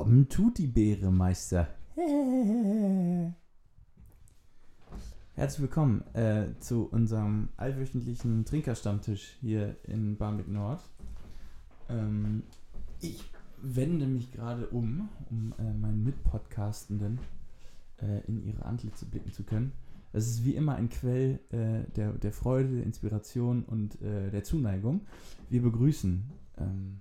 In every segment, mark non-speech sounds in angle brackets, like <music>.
Robben tut die Beere, Meister. <laughs> Herzlich willkommen äh, zu unserem allwöchentlichen Trinkerstammtisch hier in Barmbek Nord. Ähm, ich wende mich gerade um, um äh, meinen Mitpodcastenden äh, in ihre Antlitze blicken zu können. Es ist wie immer ein Quell äh, der, der Freude, der Inspiration und äh, der Zuneigung. Wir begrüßen ähm,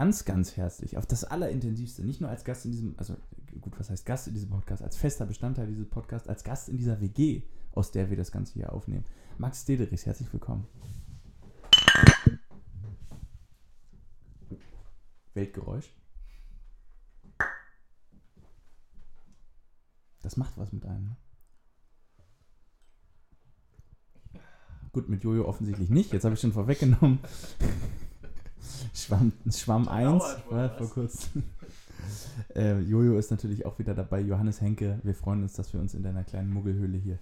ganz, ganz herzlich auf das Allerintensivste, nicht nur als Gast in diesem, also gut, was heißt Gast in diesem Podcast, als fester Bestandteil dieses Podcasts, als Gast in dieser WG, aus der wir das Ganze hier aufnehmen. Max Dederichs, herzlich willkommen. Weltgeräusch. Das macht was mit einem. Ne? Gut, mit Jojo offensichtlich nicht. Jetzt habe ich schon vorweggenommen. <laughs> Schwamm, Schwamm 1 war vor kurzem. <laughs> äh, Jojo ist natürlich auch wieder dabei. Johannes Henke, wir freuen uns, dass wir uns in deiner kleinen Muggelhöhle hier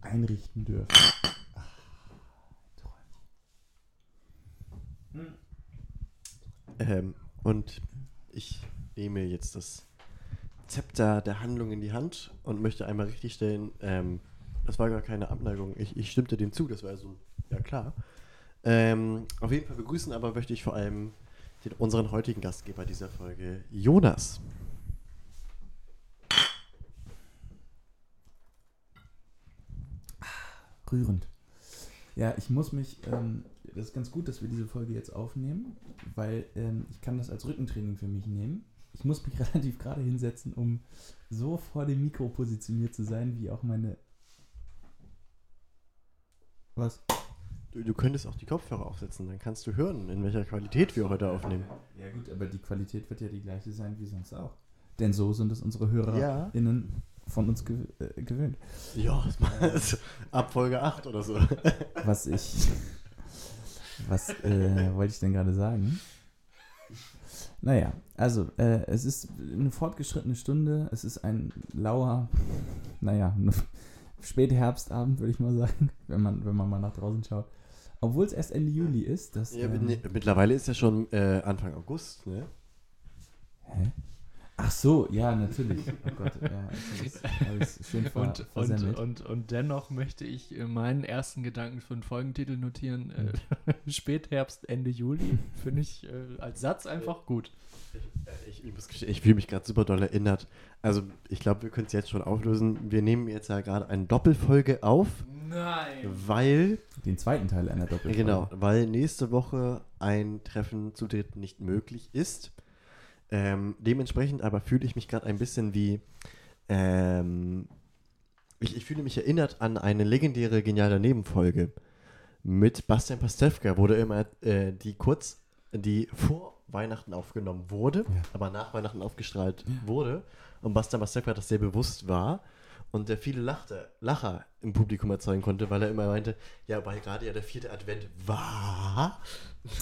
einrichten dürfen. Ach, hm. ähm, und ich nehme jetzt das Zepter der Handlung in die Hand und möchte einmal richtigstellen, ähm, das war gar keine Abneigung. Ich, ich stimmte dem zu, das war so, ja klar. Ähm, auf jeden Fall begrüßen aber möchte ich vor allem den, unseren heutigen Gastgeber dieser Folge, Jonas. Rührend. Ja, ich muss mich, ähm, das ist ganz gut, dass wir diese Folge jetzt aufnehmen, weil ähm, ich kann das als Rückentraining für mich nehmen. Ich muss mich <laughs> relativ gerade hinsetzen, um so vor dem Mikro positioniert zu sein, wie auch meine. Was? Du, du könntest auch die Kopfhörer aufsetzen, dann kannst du hören, in welcher Qualität wir heute aufnehmen. Ja gut, aber die Qualität wird ja die gleiche sein wie sonst auch. Denn so sind es unsere HörerInnen ja. von uns gew äh, gewöhnt. Ja, <laughs> das ab Folge 8 oder so. Was ich. Was äh, wollte ich denn gerade sagen? Naja, also äh, es ist eine fortgeschrittene Stunde. Es ist ein lauer, naja, <laughs> Spätherbstabend, würde ich mal sagen, wenn man, wenn man mal nach draußen schaut. Obwohl es erst Ende Juli ist. Das, ja, ähm, mittlerweile ist ja schon äh, Anfang August, ne? Hä? Ach so, ja, natürlich. Oh Gott, ja, alles schön ver und, und, und, und, dennoch möchte ich meinen ersten Gedanken für den Folgentitel notieren. Äh, <laughs> Spätherbst, Ende Juli. Finde ich äh, als Satz einfach gut. Ich, ich, ich fühle mich gerade super doll erinnert. Also, ich glaube, wir können es jetzt schon auflösen. Wir nehmen jetzt ja gerade eine Doppelfolge auf. Nein. Weil. Den zweiten Teil einer Doppelfolge. Genau, weil nächste Woche ein Treffen zu dritt nicht möglich ist. Ähm, dementsprechend aber fühle ich mich gerade ein bisschen wie. Ähm, ich, ich, fühle mich erinnert an eine legendäre geniale Nebenfolge. Mit Bastian Pastewka wurde immer äh, die kurz, die vor Weihnachten aufgenommen wurde, ja. aber nach Weihnachten aufgestrahlt ja. wurde. Und Bastian Pastewka das sehr bewusst war und der viele Lachte, Lacher im Publikum erzeugen konnte, weil er immer meinte, ja, weil gerade ja der vierte Advent war.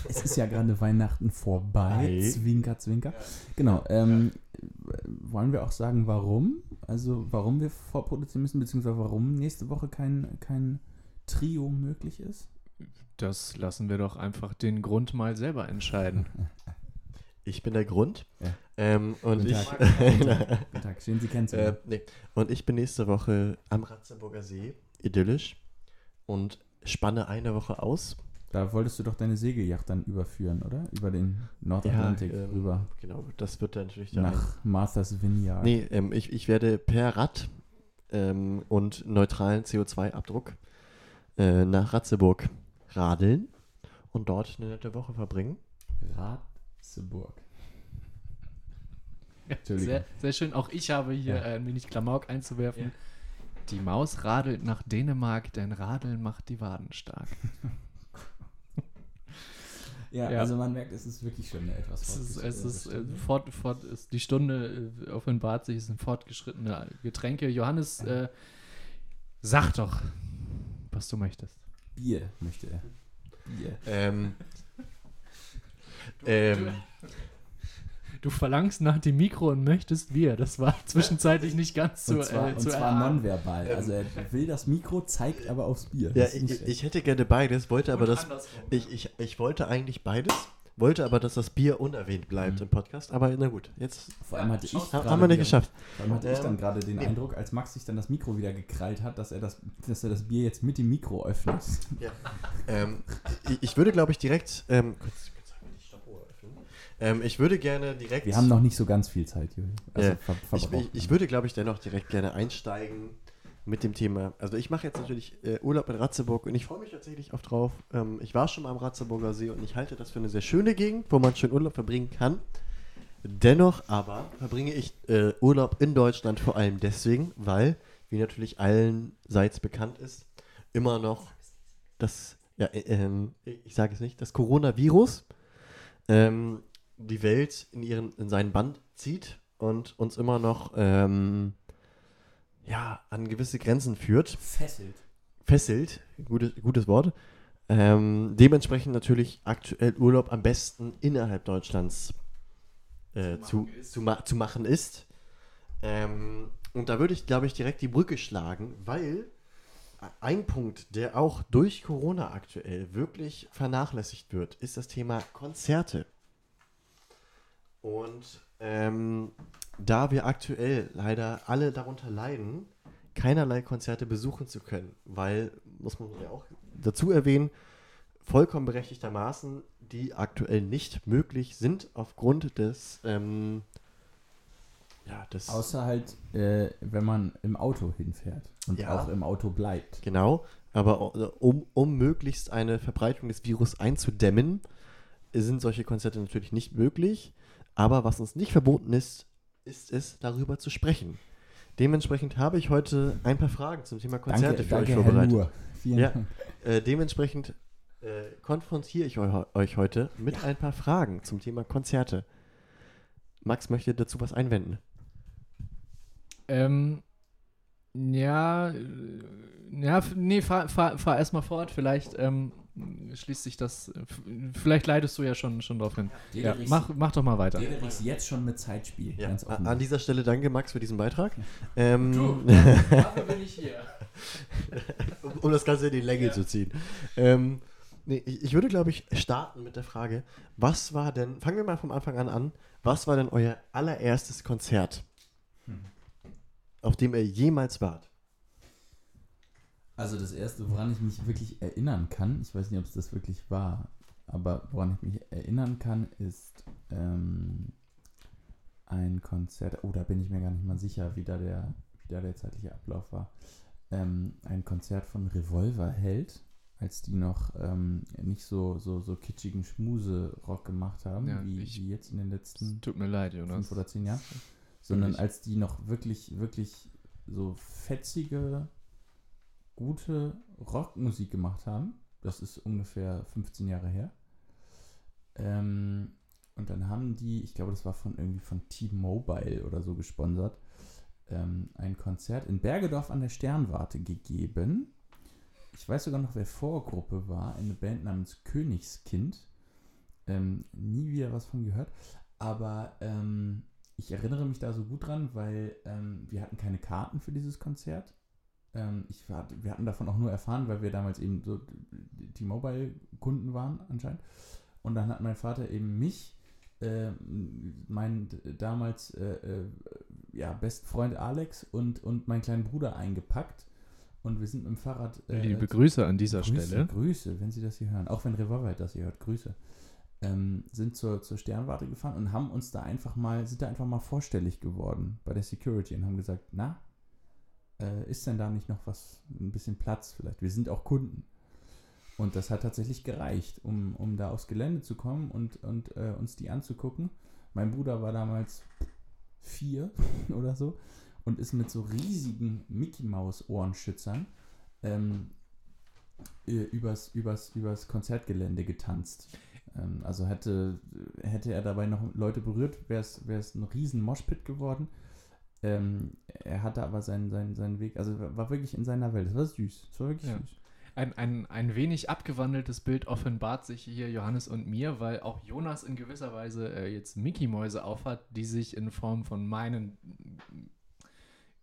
Es ist ja gerade Weihnachten vorbei. Hi. Zwinker, zwinker. Ja. Genau. Ähm, wollen wir auch sagen, warum? Also, warum wir vorproduzieren müssen, beziehungsweise warum nächste Woche kein, kein Trio möglich ist? Das lassen wir doch einfach den Grund mal selber entscheiden. <laughs> Ich bin der Grund. Ja. Ähm, und Guten ich. Tag. Guten Tag. <laughs> Schön, Sie kennenzulernen. Äh, nee. Und ich bin nächste Woche am Ratzenburger See, idyllisch, und spanne eine Woche aus. Da wolltest du doch deine Segelyacht dann überführen, oder? Über den Nordatlantik ja, ähm, rüber. Genau, das wird dann natürlich dann. Nach Martha's Vineyard. Nee, ähm, ich, ich werde per Rad ähm, und neutralen CO2-Abdruck äh, nach Ratzeburg radeln und dort eine nette Woche verbringen. Rad Burg. <laughs> Sehr, sehr, schön. Auch ich habe hier ja. ein wenig Klamauk einzuwerfen. Ja. Die Maus radelt nach Dänemark, denn Radeln macht die Waden stark. <laughs> ja, ja, also man merkt, es ist wirklich schon eine etwas es ist, es ist, äh, fort, fort ist Die Stunde äh, offenbart sich, es sind fortgeschrittene Getränke. Johannes, äh, sag doch, was du möchtest. Bier möchte er. Bier. Ähm, ähm, du verlangst nach dem Mikro und möchtest Bier. Das war zwischenzeitlich nicht ganz so. Und zwar, äh, und zwar nonverbal. Also er will das Mikro, zeigt aber aufs Bier. Ja, ich, ich, hätte gerne beides, wollte aber das. Ich, ich, ich wollte eigentlich beides, wollte aber, dass das Bier unerwähnt bleibt mhm. im Podcast. Aber na gut, jetzt vor allem hatte ich haben wir nicht geschafft. Vor allem hatte ähm, ich dann gerade den nee. Eindruck, als Max sich dann das Mikro wieder gekrallt hat, dass er das, dass er das Bier jetzt mit dem Mikro öffnet. Ja. ähm, ich, ich, würde, glaube ich, direkt ähm, kurz, ähm, ich würde gerne direkt. Wir haben noch nicht so ganz viel Zeit, Juli. Also äh, ich, ich, ich, würde, glaube ich, dennoch direkt gerne einsteigen mit dem Thema. Also ich mache jetzt natürlich äh, Urlaub in Ratzeburg und ich freue mich tatsächlich auch drauf. Ähm, ich war schon mal am Ratzeburger See und ich halte das für eine sehr schöne Gegend, wo man schön Urlaub verbringen kann. Dennoch aber verbringe ich äh, Urlaub in Deutschland vor allem deswegen, weil, wie natürlich allenseits bekannt ist, immer noch das, ja, äh, ähm, ich sage es nicht, das Coronavirus ähm, die Welt in, ihren, in seinen Band zieht und uns immer noch ähm, ja, an gewisse Grenzen führt. Fesselt. Fesselt, gutes, gutes Wort. Ähm, dementsprechend natürlich aktuell Urlaub am besten innerhalb Deutschlands äh, zu, zu, zu, ma zu, machen ist. Ähm, und da würde ich, glaube ich, direkt die Brücke schlagen, weil ein Punkt, der auch durch Corona aktuell wirklich vernachlässigt wird, ist das Thema Konzerte. Und ähm, da wir aktuell leider alle darunter leiden, keinerlei Konzerte besuchen zu können, weil, muss man ja auch dazu erwähnen, vollkommen berechtigtermaßen, die aktuell nicht möglich sind aufgrund des, ähm, ja, des Außer halt, äh, wenn man im Auto hinfährt und ja, auch im Auto bleibt. Genau, aber um, um möglichst eine Verbreitung des Virus einzudämmen, sind solche Konzerte natürlich nicht möglich. Aber was uns nicht verboten ist, ist es, darüber zu sprechen. Dementsprechend habe ich heute ein paar Fragen zum Thema Konzerte danke, für danke, euch vorbereitet. Vielen ja, Dank. Äh, dementsprechend äh, konfrontiere ich euch, euch heute mit ja. ein paar Fragen zum Thema Konzerte. Max möchte dazu was einwenden. Ähm, ja, äh, ja, nee, fahr, fahr, fahr erstmal fort. Vielleicht ähm, schließt sich das. Vielleicht leitest du ja schon, schon drauf hin. Ja, mach, mach doch mal weiter. Ist jetzt schon mit Zeitspiel. Ja. An dieser Stelle danke, Max, für diesen Beitrag. Ähm, du, <laughs> dafür bin ich hier. um, um, das Ganze in die Länge ja. zu ziehen. Ähm, nee, ich, ich würde, glaube ich, starten mit der Frage: Was war denn, fangen wir mal vom Anfang an an, was war denn euer allererstes Konzert, hm. auf dem ihr jemals wart? Also das erste, woran ich mich wirklich erinnern kann, ich weiß nicht, ob es das wirklich war, aber woran ich mich erinnern kann, ist ähm, ein Konzert, oh, da bin ich mir gar nicht mal sicher, wie da der, wie da der zeitliche Ablauf war. Ähm, ein Konzert von Revolverheld, als die noch ähm, nicht so, so, so kitschigen Schmuse-Rock gemacht haben, ja, wie, ich, wie jetzt in den letzten tut mir leid, Jonas. fünf oder zehn Jahren. Sondern als die noch wirklich, wirklich so fetzige gute Rockmusik gemacht haben. Das ist ungefähr 15 Jahre her. Ähm, und dann haben die, ich glaube, das war von irgendwie von T-Mobile oder so gesponsert, ähm, ein Konzert in Bergedorf an der Sternwarte gegeben. Ich weiß sogar noch, wer Vorgruppe war, eine Band namens Königskind. Ähm, nie wieder was von gehört. Aber ähm, ich erinnere mich da so gut dran, weil ähm, wir hatten keine Karten für dieses Konzert. Ähm, ich war, wir hatten davon auch nur erfahren, weil wir damals eben so die Mobile-Kunden waren anscheinend. Und dann hat mein Vater eben mich, äh, meinen damals äh, äh, ja, besten Freund Alex und, und meinen kleinen Bruder eingepackt. Und wir sind mit dem Fahrrad. Äh, Liebe Grüße an dieser Grüße, Stelle. Grüße, wenn Sie das hier hören. Auch wenn Revolver das hier hört, Grüße. Ähm, sind zur, zur Sternwarte gefahren und haben uns da einfach mal, sind da einfach mal vorstellig geworden bei der Security und haben gesagt, na, äh, ist denn da nicht noch was, ein bisschen Platz vielleicht? Wir sind auch Kunden. Und das hat tatsächlich gereicht, um, um da aufs Gelände zu kommen und, und äh, uns die anzugucken. Mein Bruder war damals vier <laughs> oder so und ist mit so riesigen Mickey Maus Ohrenschützern ähm, äh, übers, übers, übers Konzertgelände getanzt. Ähm, also hätte, hätte er dabei noch Leute berührt, wäre es ein riesen Moshpit geworden. Ähm, er hatte aber seinen, seinen, seinen Weg, also war wirklich in seiner Welt. Das war süß. Das war wirklich ja. süß. Ein, ein, ein wenig abgewandeltes Bild offenbart sich hier Johannes und mir, weil auch Jonas in gewisser Weise äh, jetzt Mickey-Mäuse aufhat, die sich in Form von meinen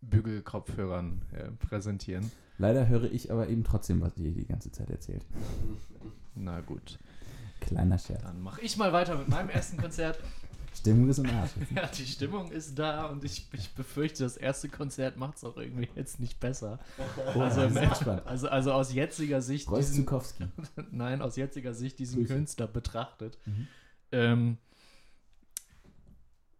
Bügelkopfhörern äh, präsentieren. Leider höre ich aber eben trotzdem, was ihr die ganze Zeit erzählt. Na gut. Kleiner Scherz. Dann mache ich mal weiter mit meinem ersten Konzert. Stimmung ist im Arsch. <laughs> ja, die Stimmung ist da und ich, ich befürchte, das erste Konzert macht es auch irgendwie jetzt nicht besser. Also, also, also aus jetziger Sicht. Diesen, <laughs> nein, aus jetziger Sicht diesen Grüße. Künstler betrachtet. Mhm. Ähm,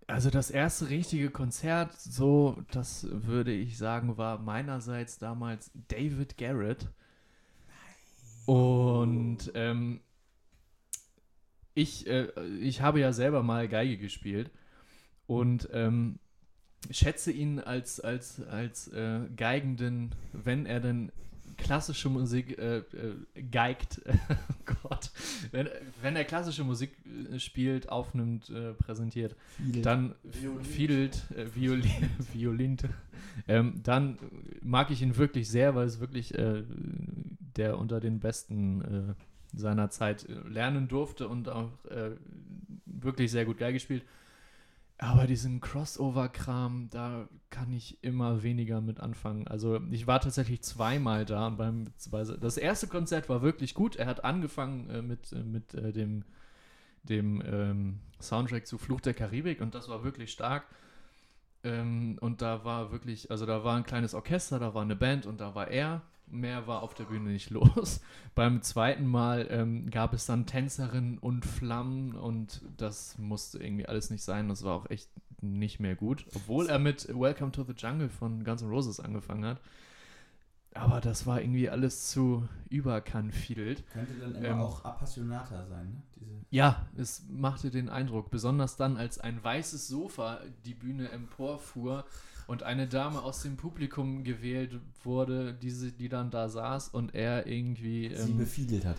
also das erste richtige Konzert, so, das würde ich sagen, war meinerseits damals David Garrett. Und ähm, ich, äh, ich habe ja selber mal Geige gespielt und ähm, schätze ihn als, als, als äh, Geigenden, wenn er denn klassische Musik äh, äh, geigt, <laughs> oh Gott, wenn, wenn er klassische Musik äh, spielt, aufnimmt, äh, präsentiert, Fiedelt. dann fiedelt, äh, Violin, <laughs> Violint, ähm, dann mag ich ihn wirklich sehr, weil es wirklich äh, der unter den besten seiner Zeit lernen durfte und auch wirklich sehr gut Geige gespielt. Aber diesen Crossover-Kram, da kann ich immer weniger mit anfangen. Also ich war tatsächlich zweimal da und beim das erste Konzert war wirklich gut. Er hat angefangen äh, mit, äh, mit äh, dem, dem ähm, Soundtrack zu Fluch der Karibik und das war wirklich stark. Ähm, und da war wirklich, also da war ein kleines Orchester, da war eine Band und da war er mehr war auf der Bühne nicht <laughs> los. Beim zweiten Mal ähm, gab es dann Tänzerinnen und Flammen und das musste irgendwie alles nicht sein. Das war auch echt nicht mehr gut. Obwohl er mit Welcome to the Jungle von Guns N' Roses angefangen hat. Aber das war irgendwie alles zu überkanfidelt. Könnte dann immer ähm, auch appassionater sein, ne? Diese ja, es machte den Eindruck. Besonders dann, als ein weißes Sofa die Bühne emporfuhr und eine Dame aus dem Publikum gewählt wurde, diese, die dann da saß und er irgendwie. Ähm, sie befiedelt hat.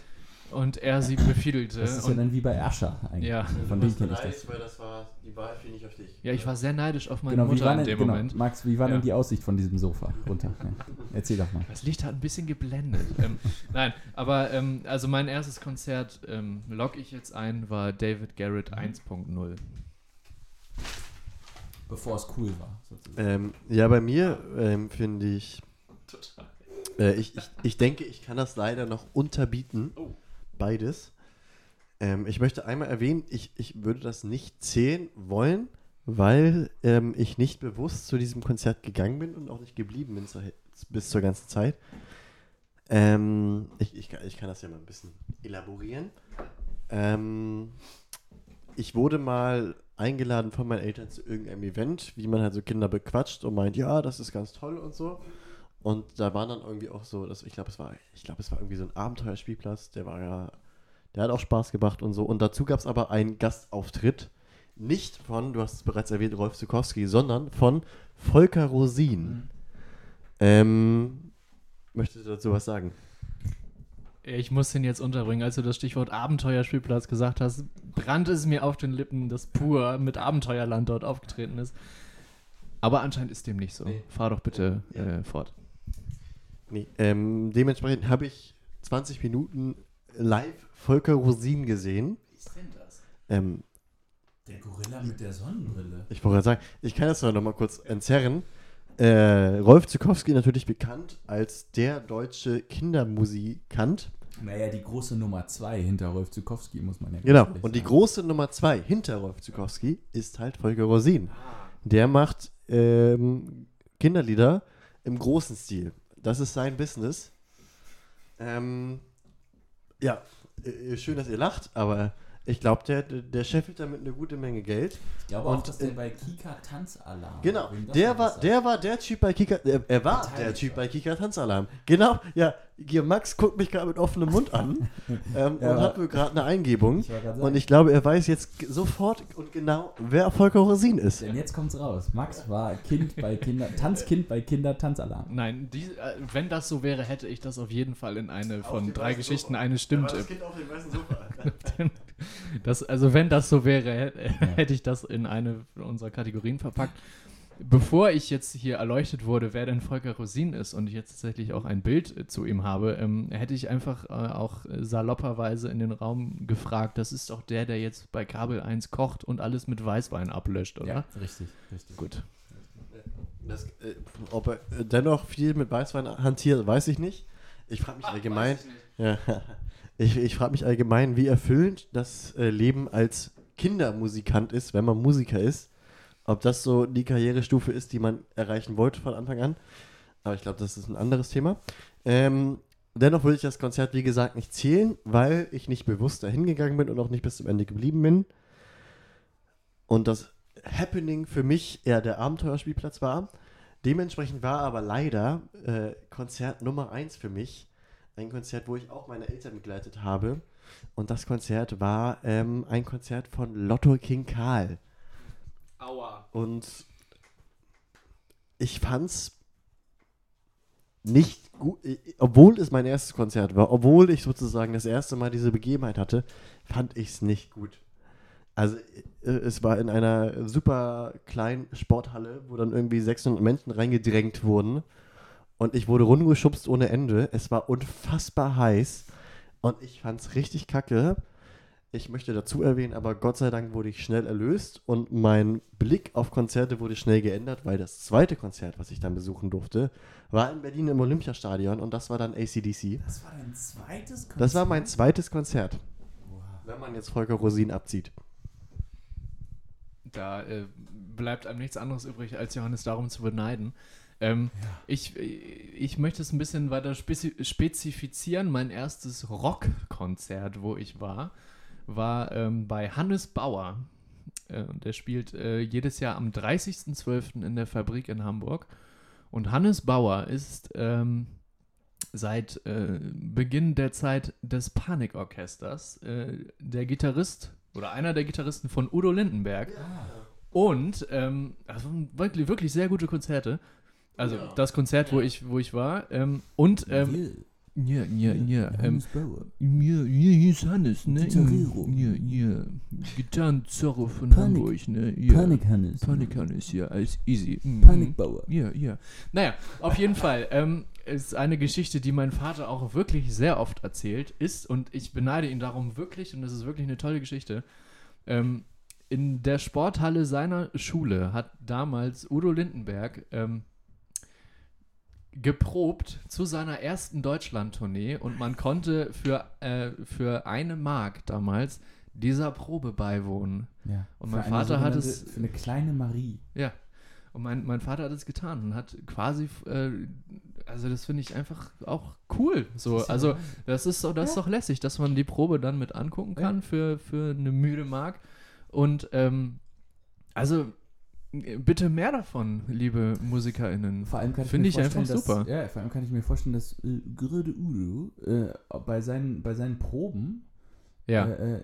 Und er sie befiedelte. Das ist ja dann wie bei Ascher eigentlich. Ja. Von dem kenne ich das. Weil das war die Wahl fiel nicht auf dich. Ja, ich war sehr neidisch auf meine genau, Mutter in dem genau, Moment. Max, wie war ja. denn die Aussicht von diesem Sofa runter? Ja. Erzähl doch mal. Das Licht hat ein bisschen geblendet. <laughs> ähm, nein, aber ähm, also mein erstes Konzert, ähm, log ich jetzt ein, war David Garrett 1.0 bevor es cool war. Ähm, ja, bei mir ähm, finde ich, Total. Äh, ich, ich, ich denke, ich kann das leider noch unterbieten. Oh. Beides. Ähm, ich möchte einmal erwähnen, ich, ich würde das nicht zählen wollen, weil ähm, ich nicht bewusst zu diesem Konzert gegangen bin und auch nicht geblieben bin zur, bis zur ganzen Zeit. Ähm, ich, ich, ich kann das ja mal ein bisschen elaborieren. Ähm, ich wurde mal eingeladen von meinen Eltern zu irgendeinem Event, wie man halt so Kinder bequatscht und meint, ja, das ist ganz toll und so. Und da waren dann irgendwie auch so, dass ich glaube, es war, ich glaube, es war irgendwie so ein Abenteuerspielplatz, der war ja, der hat auch Spaß gemacht und so. Und dazu gab es aber einen Gastauftritt, nicht von, du hast es bereits erwähnt, Rolf Zukowski, sondern von Volker Rosin. Mhm. Ähm, möchtest du dazu was sagen? Ich muss den jetzt unterbringen. Als du das Stichwort Abenteuerspielplatz gesagt hast, brannte es mir auf den Lippen, dass Pur mit Abenteuerland dort aufgetreten ist. Aber anscheinend ist dem nicht so. Nee. Fahr doch bitte ja. äh, fort. Nee, ähm, dementsprechend habe ich 20 Minuten live Volker Rosin gesehen. Wie ist denn das? Ähm, der Gorilla mit der Sonnenbrille. Ich wollte gerade sagen, ich kann das noch mal kurz entzerren. Äh, Rolf Zukowski natürlich bekannt als der deutsche Kindermusikant. Naja, die große Nummer zwei hinter Rolf Zukowski, muss man ja Genau, und sagen. die große Nummer zwei hinter Rolf Zukowski ist halt Volker Rosin. Der macht ähm, Kinderlieder im großen Stil. Das ist sein Business. Ähm, ja, äh, schön, dass ihr lacht, aber ich glaube, der, der scheffelt damit eine gute Menge Geld. Ich glaube auch, dass der bei Kika Tanzalarm. Genau, der war, der war der Typ bei Kika, er, er war der Typ bei Kika Tanzalarm. Genau, ja, hier Max guckt mich gerade mit offenem Mund an <laughs> ähm, ja, und hat mir gerade eine Eingebung. Ich und ich glaube, er weiß jetzt sofort und genau, wer Volker Rosin ist. Denn jetzt kommt's raus. Max war Kind bei Kinder, <laughs> Tanzkind bei Kinder Tanzalarm. Nein, die, äh, wenn das so wäre, hätte ich das auf jeden Fall in eine von drei Geschichten Sofa. eine stimmt. das Kind auf dem weißen Sofa. <laughs> das, also wenn das so wäre, <laughs> hätte ich das in eine unserer Kategorien verpackt bevor ich jetzt hier erleuchtet wurde, wer denn Volker Rosin ist und ich jetzt tatsächlich auch ein Bild äh, zu ihm habe, ähm, hätte ich einfach äh, auch salopperweise in den Raum gefragt, das ist doch der, der jetzt bei Kabel 1 kocht und alles mit Weißwein ablöscht, oder? Ja, richtig, richtig. Gut. Das, äh, ob er dennoch viel mit Weißwein hantiert, weiß ich nicht. Ich frage mich allgemein. Ja, <laughs> Ich, ich frage mich allgemein, wie erfüllend das äh, Leben als Kindermusikant ist, wenn man Musiker ist. Ob das so die Karrierestufe ist, die man erreichen wollte von Anfang an. Aber ich glaube, das ist ein anderes Thema. Ähm, dennoch würde ich das Konzert, wie gesagt, nicht zählen, weil ich nicht bewusst dahin gegangen bin und auch nicht bis zum Ende geblieben bin. Und das Happening für mich eher der Abenteuerspielplatz war. Dementsprechend war aber leider äh, Konzert Nummer 1 für mich ein Konzert, wo ich auch meine Eltern begleitet habe. Und das Konzert war ähm, ein Konzert von Lotto King Karl. Aua. Und ich fand's nicht gut, äh, obwohl es mein erstes Konzert war, obwohl ich sozusagen das erste Mal diese Begebenheit hatte, fand ich es nicht gut. Also äh, es war in einer super kleinen Sporthalle, wo dann irgendwie 600 Menschen reingedrängt wurden und ich wurde rumgeschubst ohne Ende. Es war unfassbar heiß und ich fand es richtig kacke. Ich möchte dazu erwähnen, aber Gott sei Dank wurde ich schnell erlöst und mein Blick auf Konzerte wurde schnell geändert, weil das zweite Konzert, was ich dann besuchen durfte, war in Berlin im Olympiastadion und das war dann ACDC. Das war dein zweites Konzert? Das war mein zweites Konzert. Wenn man jetzt Volker Rosin abzieht. Da äh, bleibt einem nichts anderes übrig, als Johannes darum zu beneiden. Ähm, Ja. ich, ich möchte es ein bisschen weiter spezi spezifizieren. Mein erstes Rockkonzert, wo ich war, war ähm, bei Hannes Bauer. Äh, der spielt äh, jedes Jahr am 30.12. in der Fabrik in Hamburg. Und Hannes Bauer ist ähm, seit äh, Beginn der Zeit des Panikorchesters äh, der Gitarrist oder einer der Gitarristen von Udo Lindenberg. Und ähm, also wirklich, wirklich sehr gute Konzerte. Also das Konzert, wo ich, wo ich war. Ähm, und ähm, ja, ja, ja. Ähm, Bauer. hier hieß Hannes, ne? Gitarrero. Ja, ja. Gitarrenzorro von Panik- Hamburg, ne? Ja. Panik Hannes. Panik Hannes, ja, als easy. Mhm. Panikbauer. Ja, ja. Naja, auf jeden Fall. Ähm, ist eine Geschichte, die mein Vater auch wirklich sehr oft erzählt ist und ich beneide ihn darum wirklich und das ist wirklich eine tolle Geschichte. Ähm, in der Sporthalle seiner Schule hat damals Udo Lindenberg ähm, geprobt zu seiner ersten Deutschland-Tournee und man konnte für, äh, für eine Mark damals dieser Probe beiwohnen. Ja. Und mein Vater hat es- Für eine kleine Marie. Ja. Und mein, mein Vater hat es getan und hat quasi, äh, also das finde ich einfach auch cool. So, Das ist ja also das ist doch, das ist Ja. doch lässig, dass man die Probe dann mit angucken kann für, für eine müde Mark. Und ähm, also bitte mehr davon, liebe MusikerInnen. Vor allem kann ich Finde mir ich vorstellen, einfach dass, super. Ja, vor allem kann ich mir vorstellen, dass äh, Gröde Udo äh, bei, seinen, bei seinen Proben Ja, äh, äh,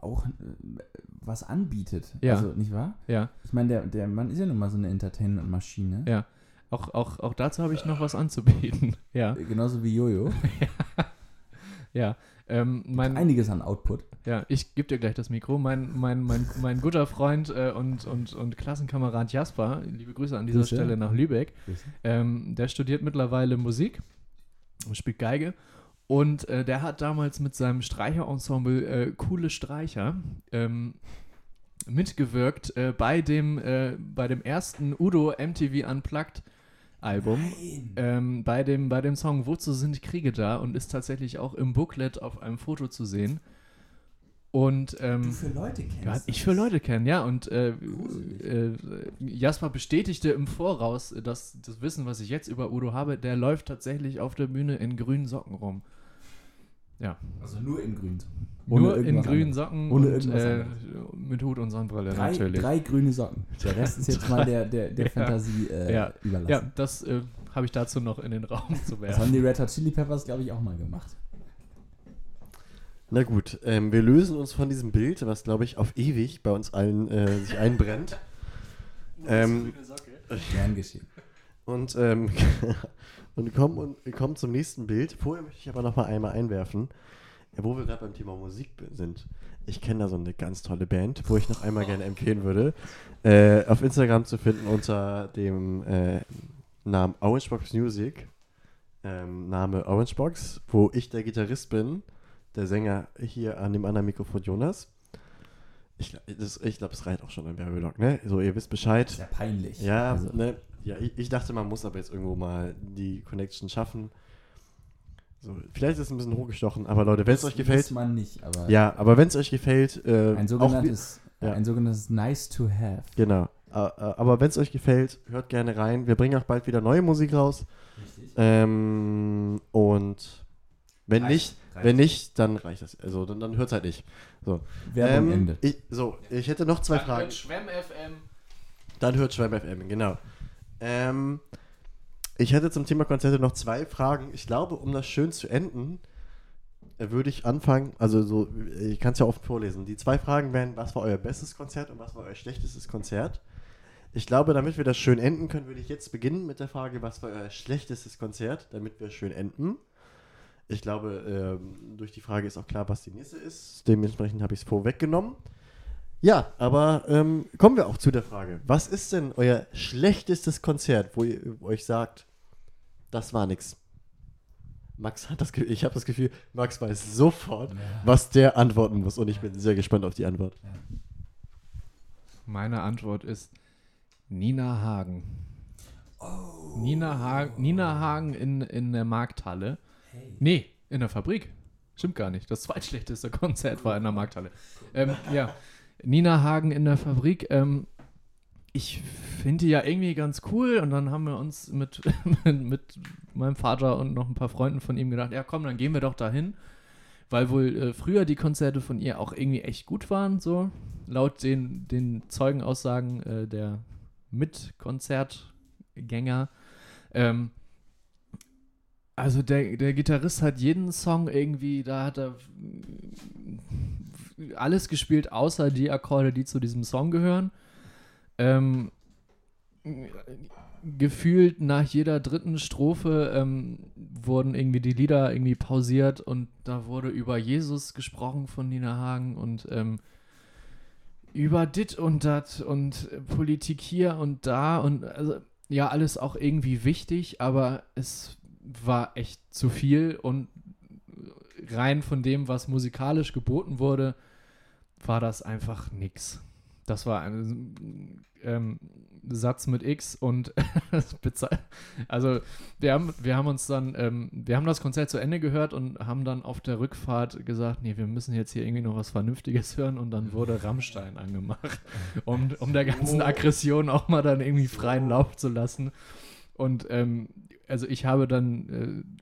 auch äh, was anbietet. Ja. Also, nicht wahr? ja. Ich meine, der, der Mann ist ja nun mal so eine Entertainment-Maschine. Ja. Auch, auch, auch dazu habe ich noch was anzubieten. <laughs> Ja, Äh, Genauso wie Jojo. <laughs> ja. Ähm, mein, Einiges an Output. Ja, ich gebe dir gleich das Mikro. Mein, mein, mein, mein guter Freund äh, und, und, und Klassenkamerad Jasper, liebe Grüße an dieser Grüße. Stelle nach Lübeck, ähm, der studiert mittlerweile Musik und spielt Geige. Und äh, der hat damals mit seinem Streicherensemble äh, Coole Streicher ähm, mitgewirkt äh, bei, dem, äh, bei dem ersten Udo MTV Unplugged Album ähm, bei, dem, bei dem Song Wozu sind Kriege da und ist tatsächlich auch im Booklet auf einem Foto zu sehen. Und ähm, du für Leute kennst. ja, ich für Leute kennen, ja. Und äh, äh, Jasper bestätigte im Voraus, dass das Wissen, was ich jetzt über Udo habe, der läuft tatsächlich auf der Bühne in grünen Socken rum. Also nur in grün. Nur in grünen anderes. Socken Ohne und äh, mit Hut und Sonnenbrille Drei, natürlich. drei grüne Socken. Der Rest ist jetzt mal der, der, der <laughs> Ja. Fantasie äh, Ja. überlassen. Ja, das äh, habe ich dazu noch in den Raum zu Das werfen. haben die Red Hot Chili Peppers, glaube ich, auch mal gemacht. Na gut, ähm, wir lösen uns von diesem Bild, was glaube ich auf ewig bei uns allen äh, sich einbrennt. ähm, Gern geschehen. Und ähm, <laughs> und kommen, und wir kommen zum nächsten Bild. Vorher möchte ich aber noch mal einmal einwerfen, wo wir gerade beim Thema Musik sind. Ich kenne da so eine ganz tolle Band, wo ich noch einmal gerne empfehlen würde, äh, auf Instagram zu finden unter dem äh, Namen Orangebox Music. Ähm, Name Orangebox, wo ich der Gitarrist bin, der Sänger hier an dem anderen Mikrofon Jonas. Ich, glaube, es reicht auch schon im Werbeblock, ne? So, ihr wisst Bescheid. Sehr peinlich. Ja, Also, ne, ja ich, ich dachte, man muss aber jetzt irgendwo mal die Connection schaffen. So, vielleicht ist es ein bisschen hochgestochen, aber Leute, wenn es euch gefällt, Weiß man nicht, aber ja, aber wenn es euch gefällt, äh, ein auch, sogenanntes, ja. ein sogenanntes Nice to Have. genau. Aber wenn es euch gefällt, hört gerne rein. Wir bringen auch bald wieder neue Musik raus. Richtig. Ähm, und wenn nicht, reicht. wenn nicht, dann reicht das. Also dann, dann hört es halt nicht. So. Werbung Ähm, Ende. Ich, so, ich hätte noch zwei Fragen. Schwemm FM. Dann hört Schwein FM, genau. Ähm, ich hätte zum Thema Konzerte noch zwei Fragen. Ich glaube, um das schön zu enden, äh, würde ich anfangen, also so, ich kann es ja oft vorlesen. Die zwei Fragen wären, was war euer bestes Konzert und was war euer schlechtestes Konzert? Ich glaube, damit wir das schön enden können, würde ich jetzt beginnen mit der Frage, was war euer schlechtestes Konzert, damit wir schön enden. Ich glaube, ähm, durch die Frage ist auch klar, was die nächste ist. Dementsprechend habe ich es vorweggenommen. Ja, aber ähm, kommen wir auch zu der Frage. Was ist denn euer schlechtestes Konzert, wo ihr euch sagt, das war nix? Max hat das Gefühl, ich habe das Gefühl, Max weiß sofort, was der antworten muss und ich bin sehr gespannt auf die Antwort. Meine Antwort ist Nina Hagen. Nina, Hagen Nina Hagen in, in der Markthalle. Nee, in der Fabrik. Stimmt gar nicht. Das zweitschlechteste Konzert war in der Markthalle. Ähm, ja, Nina Hagen in der Fabrik. Ähm, ich finde die ja irgendwie ganz cool und dann haben wir uns mit, <laughs> mit meinem Vater und noch ein paar Freunden von ihm gedacht, ja komm, dann gehen wir doch dahin, weil wohl äh, früher die Konzerte von ihr auch irgendwie echt gut waren, so laut den, den Zeugenaussagen äh, der Mitkonzertgänger. Ähm, also der, der Gitarrist hat jeden Song irgendwie, da hat er alles gespielt, außer die Akkorde, die zu diesem Song gehören. Ähm, gefühlt nach jeder dritten Strophe ähm, wurden irgendwie die Lieder irgendwie pausiert und da wurde über Jesus gesprochen von Nina Hagen und ähm, über dit und dat und Politik hier und da und also ja, alles auch irgendwie wichtig, aber es war echt zu viel und rein von dem, was musikalisch geboten wurde, war das einfach nix. Das war ein ähm, Satz mit X und <laughs> also wir haben, wir haben uns dann, ähm, wir haben das Konzert zu Ende gehört und haben dann auf der Rückfahrt gesagt, nee, wir müssen jetzt hier irgendwie noch was Vernünftiges hören und dann wurde Rammstein angemacht, um, um der ganzen Aggression auch mal dann irgendwie freien Lauf zu lassen. Und ähm, also ich habe dann äh,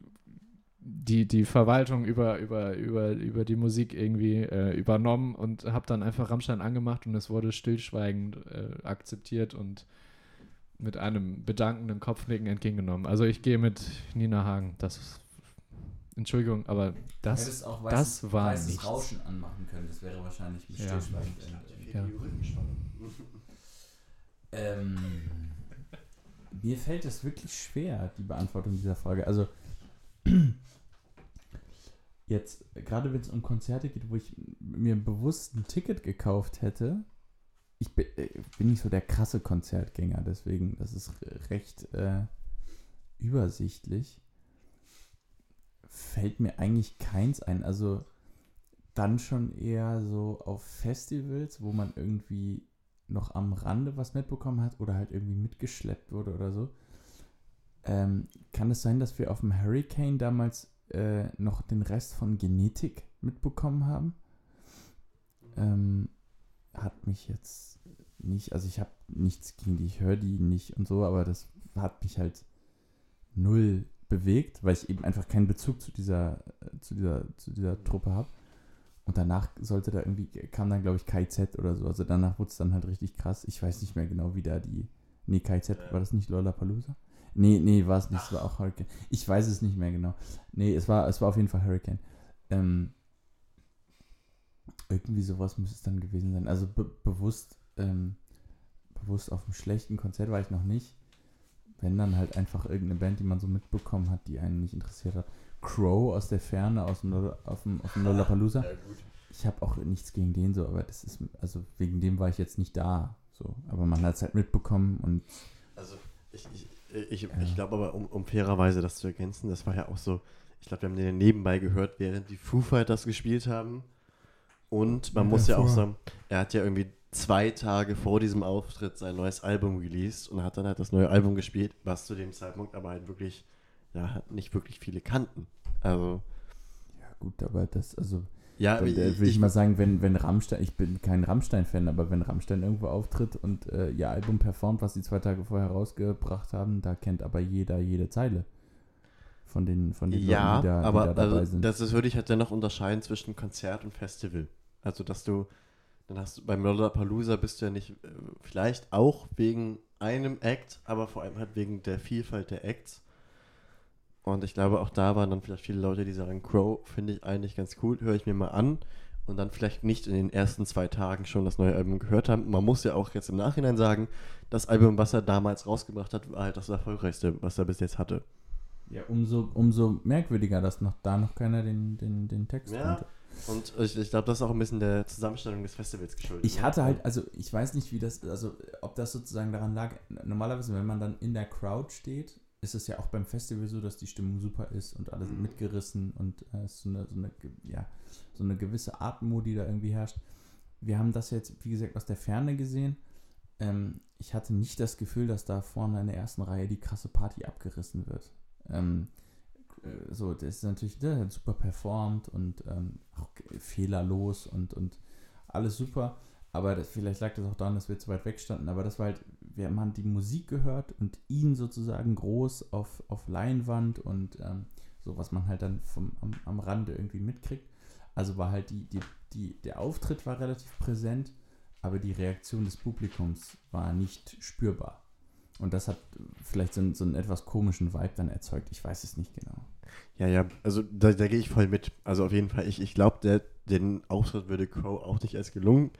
die, die Verwaltung über, über, über, über die Musik irgendwie äh, übernommen und habe dann einfach Rammstein angemacht und es wurde stillschweigend äh, akzeptiert und mit einem bedankenden Kopfnicken entgegengenommen. Also ich gehe mit Nina Hagen. Das ist, Entschuldigung, aber das, auch das weißes, war weißes nichts. Rauschen anmachen können. Das wäre wahrscheinlich mit Ja. Stillschweigen. Ja. Ähm, mir fällt es wirklich schwer, die Beantwortung dieser Frage. Also, <clears throat> jetzt, gerade wenn es um Konzerte geht, wo ich mir bewusst ein Ticket gekauft hätte, ich bin, äh, bin nicht so der krasse Konzertgänger, deswegen, das ist recht äh, übersichtlich. Fällt mir eigentlich keins ein. Also, dann schon eher so auf Festivals, wo man irgendwie noch am Rande was mitbekommen hat oder halt irgendwie mitgeschleppt wurde oder so. Ähm, kann es sein, dass wir auf dem Hurricane damals äh, noch den Rest von Genetik mitbekommen haben? Ähm, hat mich jetzt nicht, also ich habe nichts gegen die, ich höre die nicht und so, aber das hat mich halt null bewegt, weil ich eben einfach keinen Bezug zu dieser, äh, zu dieser, zu dieser Truppe habe. Und danach sollte da irgendwie, kam dann, glaube ich, KZ oder so. Also danach wurde es dann halt richtig krass. Ich weiß nicht mehr genau, wie da die. Nee, KZ, war das nicht Lollapalooza? Nee, nee, war es nicht. Es war auch Hurricane. Ich weiß es nicht mehr genau. Nee, es war, es war auf jeden Fall Hurricane. Ähm, irgendwie sowas muss es dann gewesen sein. Also be bewusst, ähm, bewusst auf einem schlechten Konzert war ich noch nicht. Wenn dann halt einfach irgendeine Band, die man so mitbekommen hat, die einen nicht interessiert hat. Crow aus der Ferne, aus dem, auf dem, auf dem Lollapalooza. Ich habe auch nichts gegen den so, aber das ist, also wegen dem war ich jetzt nicht da. So, aber man hat es halt mitbekommen und Also, ich, ich, ich, Ja. ich glaube aber, um, um fairerweise das zu ergänzen, das war ja auch so, ich glaube, wir haben den nebenbei gehört, während die Foo Fighters gespielt haben. Und man Ja, muss ja auch sagen, er hat ja irgendwie zwei Tage vor diesem Auftritt sein neues Album released und hat dann halt das neue Album gespielt, was zu dem Zeitpunkt aber halt wirklich, ja, nicht wirklich viele kannten. Also, Ja, gut, aber das, also, ja, dann, äh, würde ich, mal sagen, wenn, wenn Rammstein, ich bin kein Rammstein-Fan, aber wenn Rammstein irgendwo auftritt und äh, ihr Album performt, was sie zwei Tage vorher rausgebracht haben, da kennt aber jeder jede Zeile von den, von den ja, Leuten, die da, aber die da dabei also, sind. das ist, würde ich halt dennoch unterscheiden zwischen Konzert und Festival. Also, dass du, dann hast du beim Lollapalooza bist du ja nicht, äh, vielleicht auch wegen einem Act, aber vor allem halt wegen der Vielfalt der Acts. Und ich glaube, auch da waren dann vielleicht viele Leute, die sagen, Crow finde ich eigentlich ganz cool, höre ich mir mal an. Und dann vielleicht nicht in den ersten zwei Tagen schon das neue Album gehört haben. Man muss ja auch jetzt im Nachhinein sagen, das Album, was er damals rausgebracht hat, war halt das erfolgreichste, was er bis jetzt hatte. ja, umso, umso merkwürdiger, dass noch da noch keiner den, den, den Text Ja, kannte. Und ich, ich glaube, das ist auch ein bisschen der Zusammenstellung des Festivals geschuldet. Ich ne? hatte halt, also ich weiß nicht, wie das, also ob das sozusagen daran lag. Normalerweise, wenn man dann in der Crowd steht, ist es ja auch beim Festival so, dass die Stimmung super ist und alle sind mitgerissen und äh, es ist so eine, so eine, ja, so eine gewisse Atmo, die da irgendwie herrscht. Wir haben das jetzt, wie gesagt, aus der Ferne gesehen. Ähm, ich hatte nicht das Gefühl, dass da vorne in der ersten Reihe die krasse Party abgerissen wird. Ähm, äh, so, das ist natürlich der hat super performt und ähm, fehlerlos und, und alles super. Aber das, vielleicht lag das auch daran, dass wir zu weit weg standen. Aber das war halt, wir haben die Musik gehört und ihn sozusagen groß auf, auf Leinwand und ähm, so, was man halt dann vom, am, am Rande irgendwie mitkriegt. Also war halt die, die, die, der Auftritt war relativ präsent, aber die Reaktion des Publikums war nicht spürbar. Und das hat vielleicht so, einen- so einen etwas komischen Vibe dann erzeugt. Ich weiß es nicht genau. Ja, ja, also da, da gehe ich voll mit. Also auf jeden Fall, ich, ich glaube, den Auftritt würde Crow auch nicht als gelungen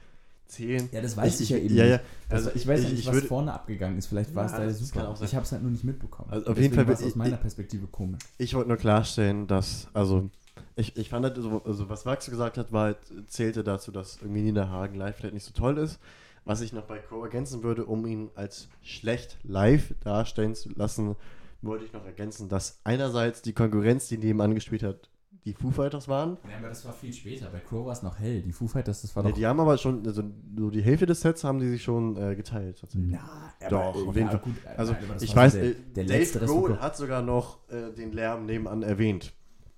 zählen. Ja, das weiß ich, ja eben Ja, ja. Also ich weiß ja nicht, was würde, vorne abgegangen ist. Vielleicht war es da super. Ich habe es halt nur nicht mitbekommen. Also auf jeden Fall war es aus ich- meiner ich- Perspektive komisch. Ich wollte nur klarstellen, dass, also, ich, ich fand, halt so, also was Max gesagt hat, war halt, zählte dazu, dass irgendwie Nina Hagen live vielleicht nicht so toll ist. Was ich noch bei Crow ergänzen würde, um ihn als schlecht live darstellen zu lassen, wollte ich noch ergänzen, dass einerseits die Konkurrenz, die nebenan gespielt hat, die Foo Fighters waren. Ja, aber das war viel später. Bei Crow war es noch hell. Die Foo Fighters, das war Ja, doch... die haben aber schon, also so die Hälfte des Sets haben die sich schon äh, geteilt. tatsächlich. Na, Doch, auf jeden Fall. Gut, äh, Also nein, ich weiß, so äh, der, der Dave letzte Grohl hat sogar noch äh, den Lärm nebenan erwähnt.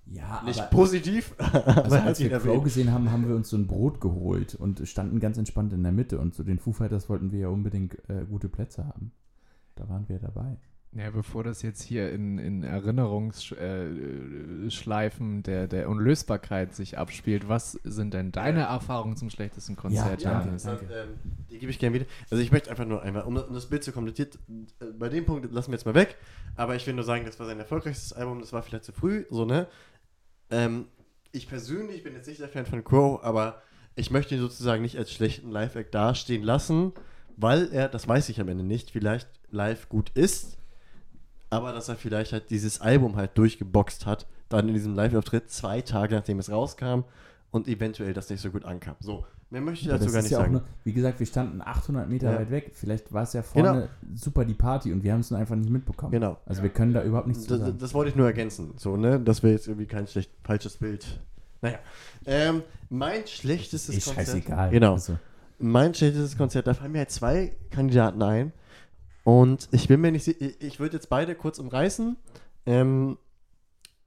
Ja, Nicht aber positiv, <laughs> also als wir Crow erwähnt. gesehen haben, haben wir uns so ein Brot geholt und standen ganz entspannt in der Mitte. Und zu den Foo Fighters wollten wir ja unbedingt äh, gute Plätze haben. Da waren wir dabei. Ja, bevor das jetzt hier in, in Erinnerungsschleifen äh, Schleifen der, der Unlösbarkeit sich abspielt, was sind denn deine Erfahrungen zum schlechtesten Konzert? Ja, Johannes? danke. Ähm, die gebe ich gerne wieder. Also ich möchte einfach nur einmal, um, um das Bild zu komplettieren, äh, bei dem Punkt lassen wir jetzt mal weg, aber ich will nur sagen, das war sein erfolgreichstes Album, das war vielleicht zu früh, so, ne? Ähm, ich persönlich bin jetzt nicht der Fan von Crow, aber ich möchte ihn sozusagen nicht als schlechten Live-Act dastehen lassen, weil er, das weiß ich am Ende nicht, vielleicht live gut ist, aber dass er vielleicht halt dieses Album halt durchgeboxt hat, dann in diesem Live-Auftritt zwei Tage nachdem es rauskam und eventuell das nicht so gut ankam. So, mehr möchte ich dazu gar nicht ja sagen. nur, wie gesagt, wir standen 800 Meter Ja. weit weg. Vielleicht war es ja vorne super die Party und wir haben es einfach nicht mitbekommen. Genau. Also wir können da überhaupt nichts zu Das, sagen. das wollte ich nur ergänzen, so, ne? Das wäre jetzt irgendwie kein schlecht, falsches Bild. Naja. Ähm, mein schlechtestes Ist Konzert. scheißegal. Genau. Also, Mein schlechtestes Konzert, da fallen mir halt zwei Kandidaten ein. Und ich bin mir nicht ich würde jetzt beide kurz umreißen ähm,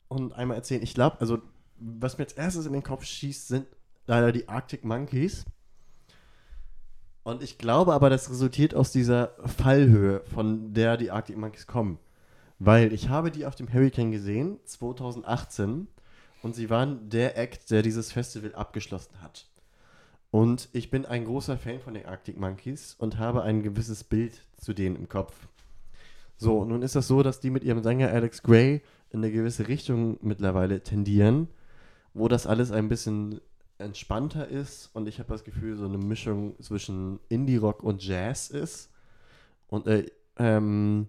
und einmal erzählen. Ich glaube, also, was mir als erstes in den Kopf schießt, sind leider die Arctic Monkeys. Und ich glaube aber, das resultiert aus dieser Fallhöhe, von der die Arctic Monkeys kommen. Weil ich habe die auf dem Hurricane gesehen, 2018, und sie waren der Act, der dieses Festival abgeschlossen hat. Und ich bin ein großer Fan von den Arctic Monkeys und habe ein gewisses Bild zu denen im Kopf. So, nun ist das so, dass die mit ihrem Sänger Alex Gray in eine gewisse Richtung mittlerweile tendieren, wo das alles ein bisschen entspannter ist und ich habe das Gefühl, so eine Mischung zwischen Indie-Rock und Jazz ist. Und äh, ähm,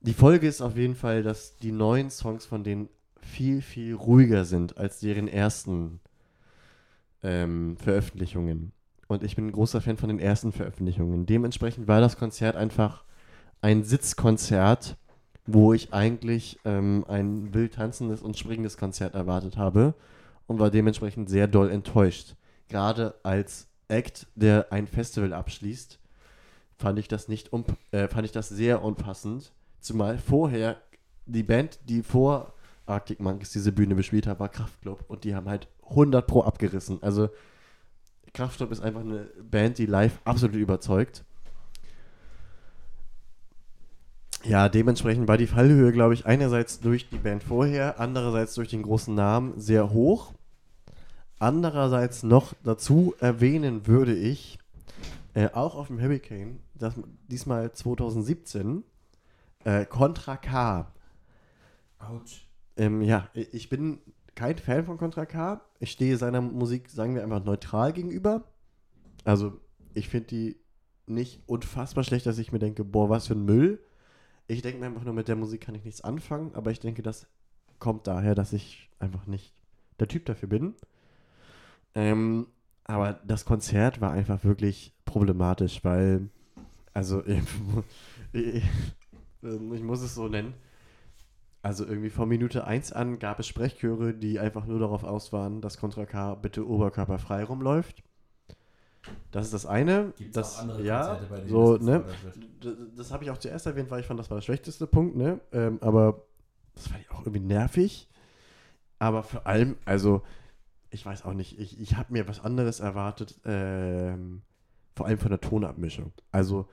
die Folge ist auf jeden Fall, dass die neuen Songs von denen viel, viel ruhiger sind als deren ersten ähm, Veröffentlichungen. Und ich bin ein großer Fan von den ersten Veröffentlichungen. Dementsprechend war das Konzert einfach ein Sitzkonzert, wo ich eigentlich ähm, ein wild tanzendes und springendes Konzert erwartet habe und war dementsprechend sehr doll enttäuscht. Gerade als Act, der ein Festival abschließt, fand ich das nicht ump- äh, fand ich das sehr unpassend. Zumal vorher die Band, die vor Arctic Monkeys diese Bühne bespielt haben, war Kraftklub und die haben halt 100 pro abgerissen. Also Kraftklub ist einfach eine Band, die live absolut überzeugt. Ja, dementsprechend war die Fallhöhe, glaube ich, einerseits durch die Band vorher, andererseits durch den großen Namen sehr hoch. Andererseits noch dazu erwähnen würde ich, äh, auch auf dem Hurricane, dass diesmal 2017, äh, Contra K. Autsch. Ähm, ja, ich bin kein Fan von Contra K. Ich stehe seiner Musik, sagen wir einfach, neutral gegenüber. Also, ich finde die nicht unfassbar schlecht, dass ich mir denke, boah, was für ein Müll. Ich denke mir einfach nur, mit der Musik kann ich nichts anfangen, aber ich denke, das kommt daher, dass ich einfach nicht der Typ dafür bin. Ähm, aber das Konzert war einfach wirklich problematisch, weil, also, <laughs> ich, ich, ich muss es so nennen. Also irgendwie von Minute 1 an gab es Sprechchöre, die einfach nur darauf aus waren, dass Contra K bitte oberkörperfrei rumläuft. Das ist das eine. Gibt's das, auch andere ja, bei denen so, das ne? gefordert wird? D- Das habe ich auch zuerst erwähnt, weil ich fand, das war der schlechteste Punkt, ne? Ähm, aber das fand ich auch irgendwie nervig. Aber vor allem, also, ich weiß auch nicht, ich, ich habe mir was anderes erwartet, ähm, vor allem von der Tonabmischung. Also,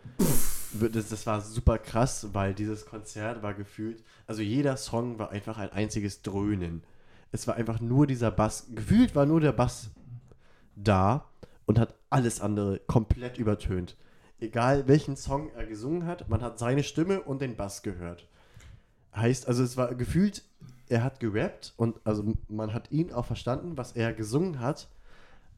das, das war super krass, weil dieses Konzert war gefühlt, also jeder Song war einfach ein einziges Dröhnen. Es war einfach nur dieser Bass, gefühlt war nur der Bass da und hat alles andere komplett übertönt. Egal welchen Song er gesungen hat, man hat seine Stimme und den Bass gehört. Heißt, also es war gefühlt, er hat gerappt und also man hat ihn auch verstanden, was er gesungen hat,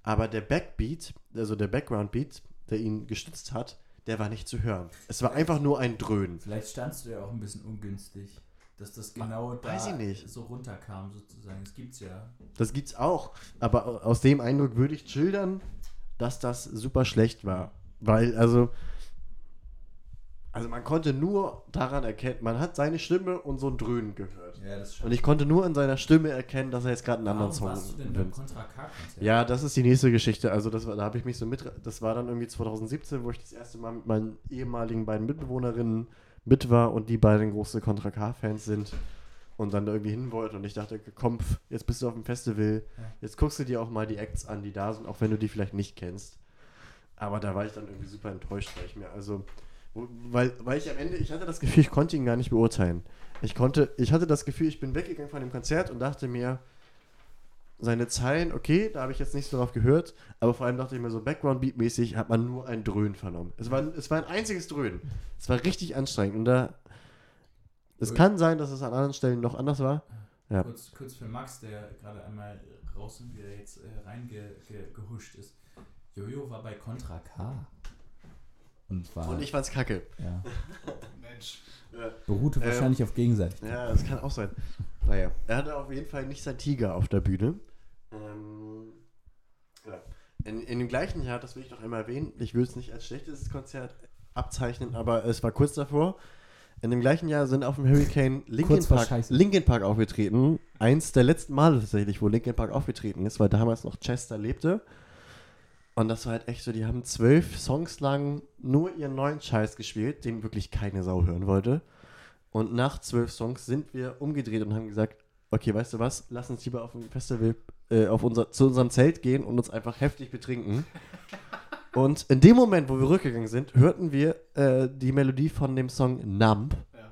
aber der Backbeat, also der Background-Beat, der ihn gestützt hat, der war nicht zu hören. Es war einfach nur ein Dröhnen. Vielleicht standst du ja auch ein bisschen ungünstig, dass das genau da so runterkam sozusagen. Das gibt's ja. Das gibt's auch. Aber aus dem Eindruck würde ich schildern, dass das super schlecht war. Weil, also, also man konnte nur daran erkennen, man hat seine Stimme und so ein Dröhnen gehört. Ja, das Und ich konnte nur in seiner Stimme erkennen, dass er jetzt gerade einen anderen Warum Song warst du denn beim. Contra K-Konzert? Ja, das ist die nächste Geschichte. Also das war, da habe ich mich so mit, das war dann irgendwie 2017, wo ich das erste Mal mit meinen ehemaligen beiden Mitbewohnerinnen mit war und die beiden große Contra K-Fans sind und dann da irgendwie hin wollte und ich dachte, komm, jetzt bist du auf dem Festival, jetzt guckst du dir auch mal die Acts an, die da sind, auch wenn du die vielleicht nicht kennst. Aber da war ich dann irgendwie super enttäuscht, weil ich mir also, weil, weil ich am Ende, ich hatte das Gefühl, ich konnte ihn gar nicht beurteilen. Ich konnte, ich hatte das Gefühl, ich bin weggegangen von dem Konzert und dachte mir, seine Zeilen, okay, da habe ich jetzt nicht so drauf gehört, aber vor allem dachte ich mir so, Background-Beat-mäßig hat man nur ein Dröhnen vernommen. Es war, es war ein einziges Dröhnen. Es war richtig anstrengend und da, es kann sein, dass es an anderen Stellen noch anders war. Ja. Kurz, kurz für Max, der gerade einmal raus und wieder jetzt äh, reingehuscht ist. Jojo war bei Contra K. Und war. Und ich fand's kacke. ja, <laughs> Mensch. beruhte Ähm, wahrscheinlich auf Gegenseitigkeit. Ja, das kann auch sein. Naja, er hatte auf jeden Fall nicht sein Tiger auf der Bühne. Ähm, ja. in, in dem gleichen Jahr, das will ich noch einmal erwähnen, ich will es nicht als schlechtes Konzert abzeichnen, aber es war kurz davor. In dem gleichen Jahr sind auf dem Hurricane Linkin Park. Linkin Park aufgetreten. Eins der letzten Male tatsächlich, wo Linkin Park aufgetreten ist, weil damals noch Chester lebte. Und das war halt echt so, die haben zwölf Songs lang nur ihren neuen Scheiß gespielt, den wirklich keine Sau hören wollte. Und nach zwölf Songs sind wir umgedreht und haben gesagt, okay, weißt du was, lass uns lieber auf dem Festival, äh, auf unser, zu unserem Zelt gehen und uns einfach heftig betrinken. <laughs> und in dem Moment, wo wir rückgegangen sind, hörten wir äh, die Melodie von dem Song Numb. Ja.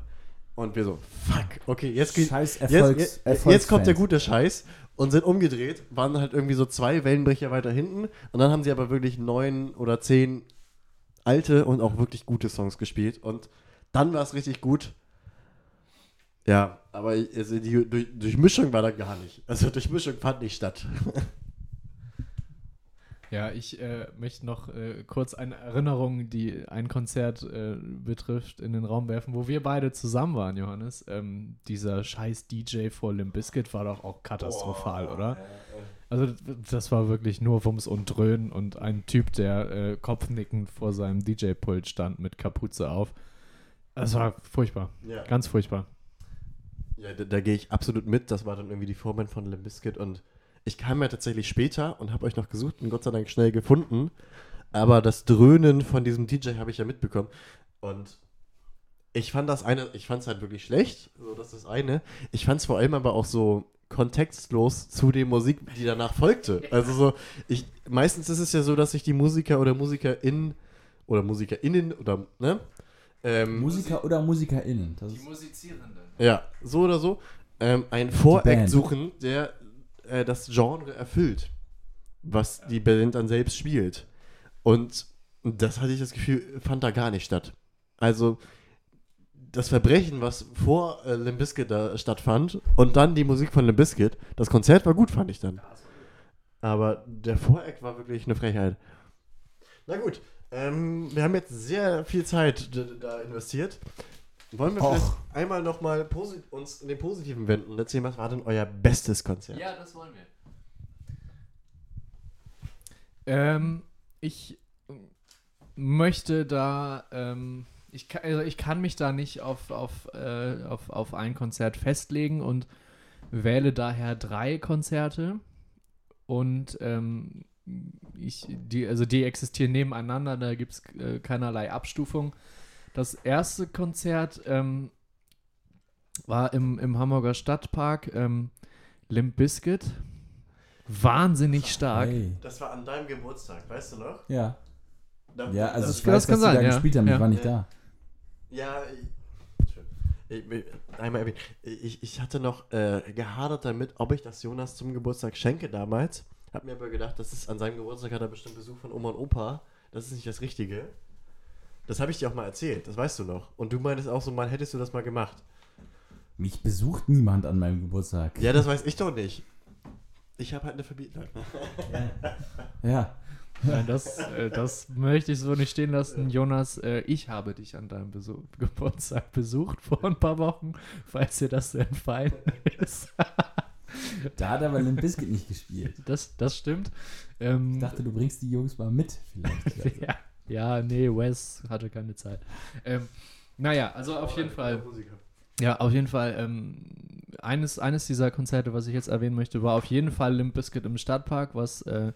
Und wir so, fuck, okay, jetzt geht, Scheiß jetzt, Erfolgs, jetzt, jetzt kommt der gute Scheiß und sind umgedreht, waren halt irgendwie so zwei Wellenbrecher weiter hinten und dann haben sie aber wirklich neun oder zehn alte und auch wirklich gute Songs gespielt und dann war es richtig gut. Ja, aber also die durch, Durchmischung war da gar nicht. Also Durchmischung fand nicht statt. <laughs> Ja, ich äh, möchte noch äh, kurz eine Erinnerung, die ein Konzert äh, betrifft, in den Raum werfen, wo wir beide zusammen waren, Johannes. Ähm, dieser scheiß DJ vor Limp Bizkit war doch auch katastrophal, oder? Also d- das war wirklich nur Wumms und Dröhnen und ein Typ, der äh, kopfnickend vor seinem DJ-Pult stand mit Kapuze auf. Das war furchtbar, Ja, ganz furchtbar. ja da, da gehe ich absolut mit. Das war dann irgendwie die Vorband von Limp Bizkit und ich kam ja tatsächlich später und habe euch noch gesucht und Gott sei Dank schnell gefunden. Aber das Dröhnen von diesem DJ habe ich ja mitbekommen. Und ich fand das eine, ich fand es halt wirklich schlecht, so das ist das eine. Ich fand es vor allem aber auch so kontextlos zu der Musik, die danach folgte. Also so, ich, meistens ist es ja so, dass sich die Musiker oder MusikerInnen oder MusikerInnen oder, ne? Ähm, Musiker oder MusikerInnen. Das Die Musizierenden. ja, so oder so, ähm, ein Voreact Band. suchen, der äh, das Genre erfüllt, was die Band dann selbst spielt. Und das hatte ich das Gefühl, fand da gar nicht statt. Also das Verbrechen, was vor äh, Limp Bizkit da stattfand und dann die Musik von Limp Bizkit, das Konzert war gut, fand ich dann. Aber der Voreact war wirklich eine Frechheit. Na gut, ähm, wir haben jetzt sehr viel Zeit da investiert. Wollen wir Och. vielleicht einmal nochmal uns in den Positiven wenden und erzählen, was war denn euer bestes Konzert? Ja, das wollen wir. Ähm, ich möchte da, ähm, ich, kann, also ich kann mich da nicht auf, auf, äh, auf, auf ein Konzert festlegen und wähle daher drei Konzerte. Und ähm, ich, die, also die existieren nebeneinander, da gibt es äh, keinerlei Abstufung. Das erste Konzert ähm, war im, im Hamburger Stadtpark ähm, Limp Bizkit. Wahnsinnig stark. hey. Das war an deinem Geburtstag, weißt du noch? Ja. Da- Ja, also das, ich das weiß, kann dass sein, da ja. gespielt haben, Ja. ich war nicht Ja. da. Ja, ich, schön. ich, ich- einmal erwähnt. Ich, ich hatte noch äh, gehadert damit, ob ich das Jonas zum Geburtstag schenke damals. Hab mir aber gedacht, das ist an seinem Geburtstag hat er bestimmt Besuch von Oma und Opa. Das ist nicht das Richtige. Das habe ich dir auch mal erzählt, das weißt du noch. Und du meintest auch so, mal hättest du das mal gemacht. Mich besucht niemand an meinem Geburtstag. Ja, das weiß ich doch nicht. Ich habe halt eine Verbietung. <laughs> Ja. Nein, das, äh, das möchte ich so nicht stehen lassen. Jonas, äh, ich habe dich an deinem Besuch, Geburtstag besucht vor ein paar Wochen, falls dir das so entfallen ist. <laughs> Da hat aber Limp Bizkit nicht gespielt. Das, das stimmt. Ähm, Ich dachte, du bringst die Jungs mal mit, vielleicht. <laughs> ja, ja, nee, Wes hatte keine Zeit. Ähm, naja, also auf jeden Fall. Ja, auf jeden Fall. Ähm, eines, eines dieser Konzerte, was ich jetzt erwähnen möchte, war auf jeden Fall Limp Bizkit im Stadtpark, was äh,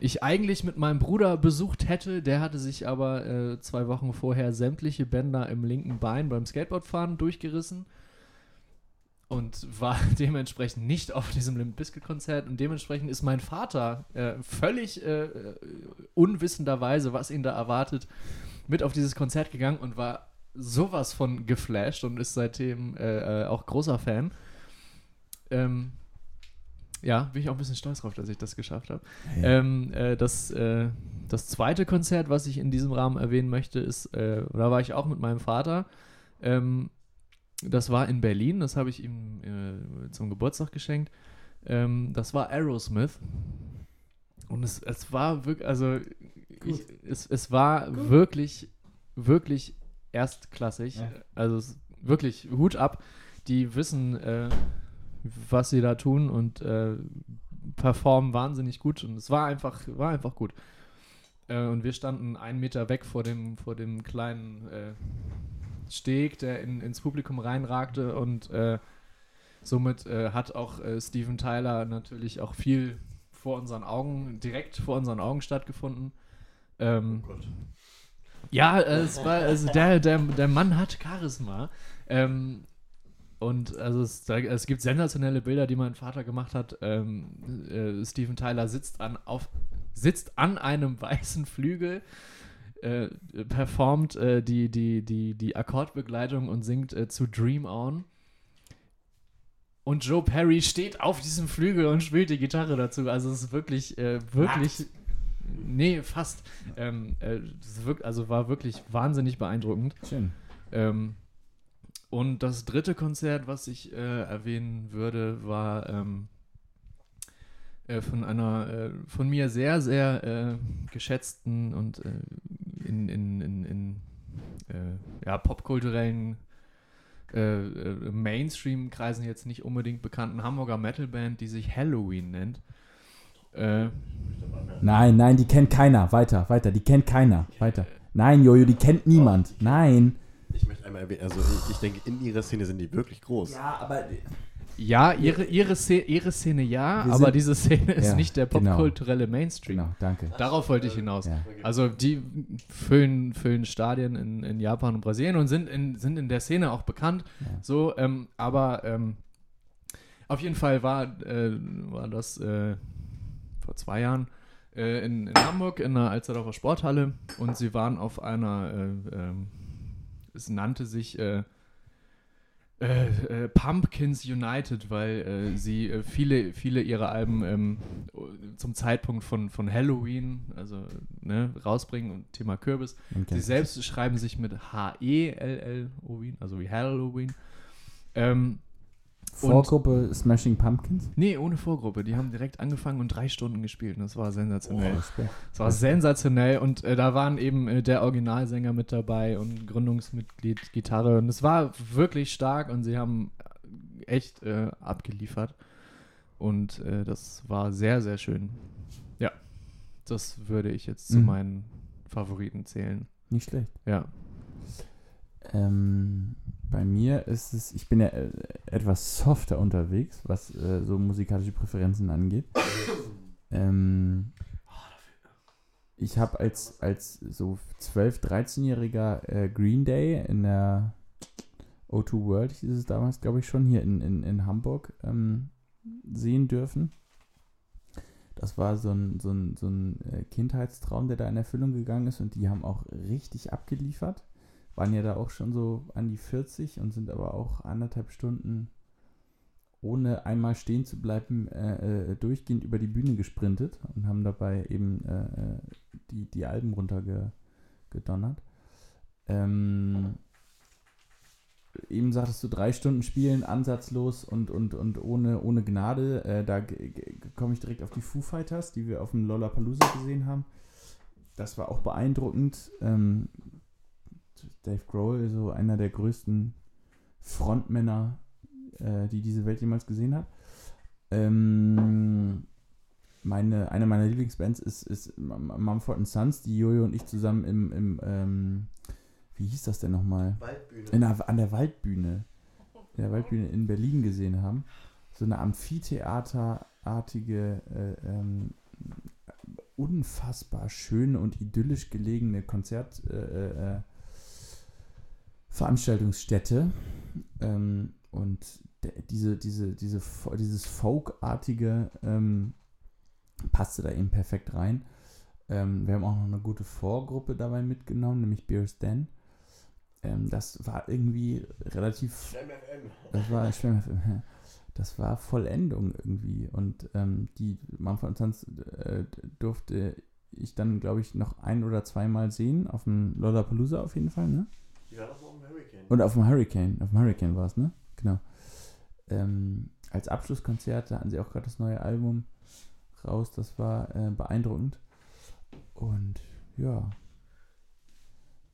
ich eigentlich mit meinem Bruder besucht hätte. Der hatte sich aber äh, zwei Wochen vorher sämtliche Bänder im linken Bein beim Skateboardfahren durchgerissen und war <laughs> dementsprechend nicht auf diesem Limp Bizkit Konzert und dementsprechend ist mein Vater äh, völlig äh, unwissenderweise, was ihn da erwartet, mit auf dieses Konzert gegangen und war sowas von geflasht und ist seitdem äh, äh, auch großer Fan. Ähm, ja, bin ich auch ein bisschen stolz drauf, dass ich das geschafft habe. Ja. Ähm, äh, das, äh, das zweite Konzert, was ich in diesem Rahmen erwähnen möchte, ist, äh, da war ich auch mit meinem Vater. Ähm, das war in Berlin, das habe ich ihm äh, zum Geburtstag geschenkt. Ähm, das war Aerosmith. Und es, es war wirklich, also ich, es, es war wirklich, wirklich erstklassig. Ja. Also es, wirklich Hut ab. Die wissen, äh, was sie da tun und äh, performen wahnsinnig gut. Und es war einfach, war einfach gut. Äh, und wir standen einen Meter weg vor dem, vor dem kleinen äh, Steg, der in, ins Publikum reinragte und äh, somit äh, hat auch äh, Steven Tyler natürlich auch viel vor unseren Augen, direkt vor unseren Augen stattgefunden. Ähm, ja, äh, es war, also der, der, der Mann hat Charisma. Ähm, und also es, da, es gibt sensationelle Bilder, die mein Vater gemacht hat. Ähm, äh, Steven Tyler sitzt an, auf, sitzt an einem weißen Flügel, äh, performt äh, die, die, die, die Akkordbegleitung und singt äh, zu Dream On. Und Joe Perry steht auf diesem Flügel und spielt die Gitarre dazu. Also es ist wirklich, äh, wirklich. Nee, fast. Ähm, äh, also war wirklich wahnsinnig beeindruckend. Schön. Ähm, und das dritte Konzert, was ich äh, erwähnen würde, war ähm, äh, von einer äh, von mir sehr, sehr äh, geschätzten und äh, in, in, in, in äh, ja, popkulturellen äh, äh, Mainstream-Kreisen jetzt nicht unbedingt bekannten Hamburger Metalband, die sich Halloween nennt. Äh, Nein, nein, die kennt keiner. Weiter, weiter. Die kennt keiner. Weiter. Nein, Jojo, die kennt niemand. Nein. Ich möchte einmal erwähnen, also ich, ich denke, in ihrer Szene sind die wirklich groß. Ja, aber Ja, ihre, ihre, Szene, ihre Szene ja, Wir aber sind- diese Szene ist Ja, nicht der genau. popkulturelle Mainstream. Genau, danke. Darauf wollte ich hinaus. Ja. Also die füllen, füllen Stadien in, in Japan und Brasilien und sind in, sind in der Szene auch bekannt. Ja. So, ähm, aber ähm, auf jeden Fall war, äh, war das äh, vor zwei Jahren äh, in, in Hamburg in der Alsterdorfer Sporthalle und sie waren auf einer, äh, ähm, es nannte sich äh, äh, Pumpkins United, weil äh, sie äh, viele, viele ihrer Alben ähm, zum Zeitpunkt von, von Halloween, also ne, rausbringen und Thema Kürbis. Man Sie selbst schreiben sich mit H-E-L-L-O-Wien, also wie Halloween. Ähm, Vorgruppe Smashing Pumpkins. nee, ohne Vorgruppe. Die haben direkt angefangen und drei Stunden gespielt. Und das war sensationell. Oh. Das war sensationell und äh, da waren eben äh, der Originalsänger mit dabei und Gründungsmitglied Gitarre und es war wirklich stark und sie haben echt äh, abgeliefert und äh, das war sehr, sehr schön. Ja, das würde ich jetzt zu Mhm. meinen Favoriten zählen. Nicht schlecht. Ja. Ähm, bei mir ist es, ich bin ja äh, etwas softer unterwegs, was äh, so musikalische Präferenzen angeht. <coughs> ähm, ich habe als, als so 12-, 13-jähriger äh, Green Day in der O2 World, hieß es damals, glaube ich, schon hier in, in, in Hamburg ähm, sehen dürfen. Das war so ein, so ein, so ein äh, Kindheitstraum, der da in Erfüllung gegangen ist und die haben auch richtig abgeliefert waren ja da auch schon so an die 40 und sind aber auch anderthalb Stunden ohne einmal stehen zu bleiben äh, äh, durchgehend über die Bühne gesprintet und haben dabei eben äh, äh, die, die Alben runtergedonnert. Ähm, eben sagtest du, drei Stunden spielen, ansatzlos und, und, und ohne, ohne Gnade. Äh, da komme ich direkt auf die Foo Fighters, die wir auf dem Lollapalooza gesehen haben. Das war auch beeindruckend. Ähm, Dave Grohl, so einer der größten Frontmänner, äh, die diese Welt jemals gesehen hat. Ähm, meine, eine meiner Lieblingsbands ist, ist Mumford Sons, die Jojo und ich zusammen im, im ähm, wie hieß das denn nochmal? Waldbühne. In der, an der Waldbühne. In der Waldbühne in Berlin gesehen haben. So eine Amphitheaterartige, äh, ähm, unfassbar schöne und idyllisch gelegene Konzert, äh, äh, Veranstaltungsstätte. Ähm, und diese, diese, diese, dieses Folkartige ähm, passte da eben perfekt rein. Ähm, wir haben auch noch eine gute Vorgruppe dabei mitgenommen, nämlich Beer's Den. Ähm, das war irgendwie relativ das war das war Vollendung irgendwie und ähm, die Mumford Sons äh, durfte ich dann glaube ich noch ein oder zweimal sehen auf dem Lollapalooza auf jeden Fall ne Die war doch mal im Hurricane. und auf dem Hurricane auf dem Hurricane war es ne genau ähm, als Abschlusskonzert hatten sie auch gerade das neue Album raus das war äh, beeindruckend und ja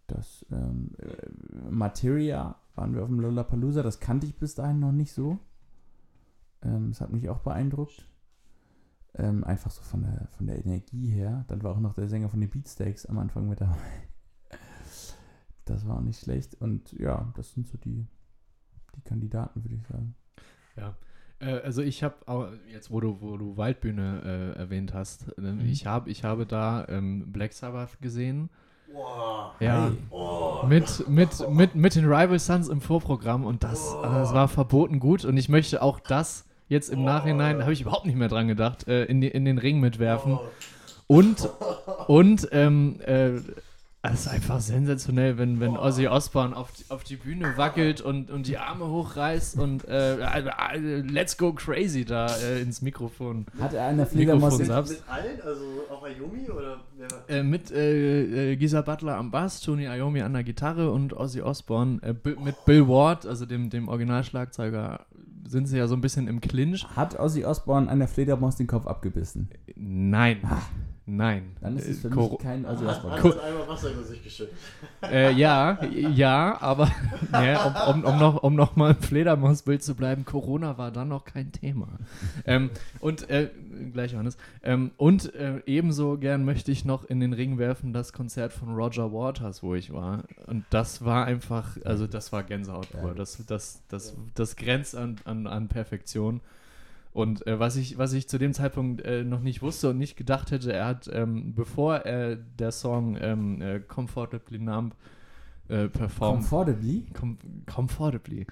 das ähm, äh, Materia waren wir auf dem Lollapalooza, das kannte ich bis dahin noch nicht so. Ähm, das hat mich auch beeindruckt. Ähm, einfach so von der, von der Energie her. Dann war auch noch der Sänger von den Beatsteaks am Anfang mit dabei. Das war auch nicht schlecht. Und ja, das sind so die, die Kandidaten, würde ich sagen. Ja. Äh, also ich habe auch, jetzt wo du, wo du Waldbühne äh, erwähnt hast, äh, Mhm. ich, hab, ich habe da ähm, Black Sabbath gesehen. Wow. Ja. Hey. Oh. Mit, mit, mit, mit den Rival Sons im Vorprogramm und das, Oh. also das war verboten gut und ich möchte auch das jetzt im Nachhinein, da habe ich überhaupt nicht mehr dran gedacht, äh, in, die, in den Ring mitwerfen. Oh. Und, und ähm, äh, es ist einfach sensationell, wenn, wenn Ozzy Osbourne auf die, auf die Bühne wackelt und, und die Arme hochreißt und äh, äh, let's go crazy da äh, ins Mikrofon. Hat er eine Fledermaus Subs. Mit allen? Also auch Ayumi oder wer war? Äh, mit äh, Gisa Butler am Bass, Tony Iommi an der Gitarre und Ozzy Osbourne äh, Bi- mit Bill Ward, also dem, dem Originalschlagzeuger, sind sie ja so ein bisschen im Clinch. Hat Ozzy Osbourne einer Fledermaus den Kopf abgebissen? Nein. Ah. Nein. Dann ist es für Äh, mich kein Ozzy Osbourne. Hat einmal Wasser über sich geschüttet. äh, ja, ja, aber <laughs> ja, um, um, um, noch, um noch mal im Fledermausbild zu bleiben, Corona war dann noch kein Thema. Ähm, und, äh, gleich Johannes, ähm, und äh, ebenso gern möchte ich noch in den Ring werfen das Konzert von Roger Waters, wo ich war. Und das war einfach, also das war Gänsehaut pur. Ja. Das, das, das, das grenzt an, an, an Perfektion. Und äh, was, ich, was ich zu dem Zeitpunkt äh, noch nicht wusste und nicht gedacht hätte, er hat, ähm, bevor er der Song ähm, äh, Comfortably Numb äh, performt, Comfortably? Com comfortably,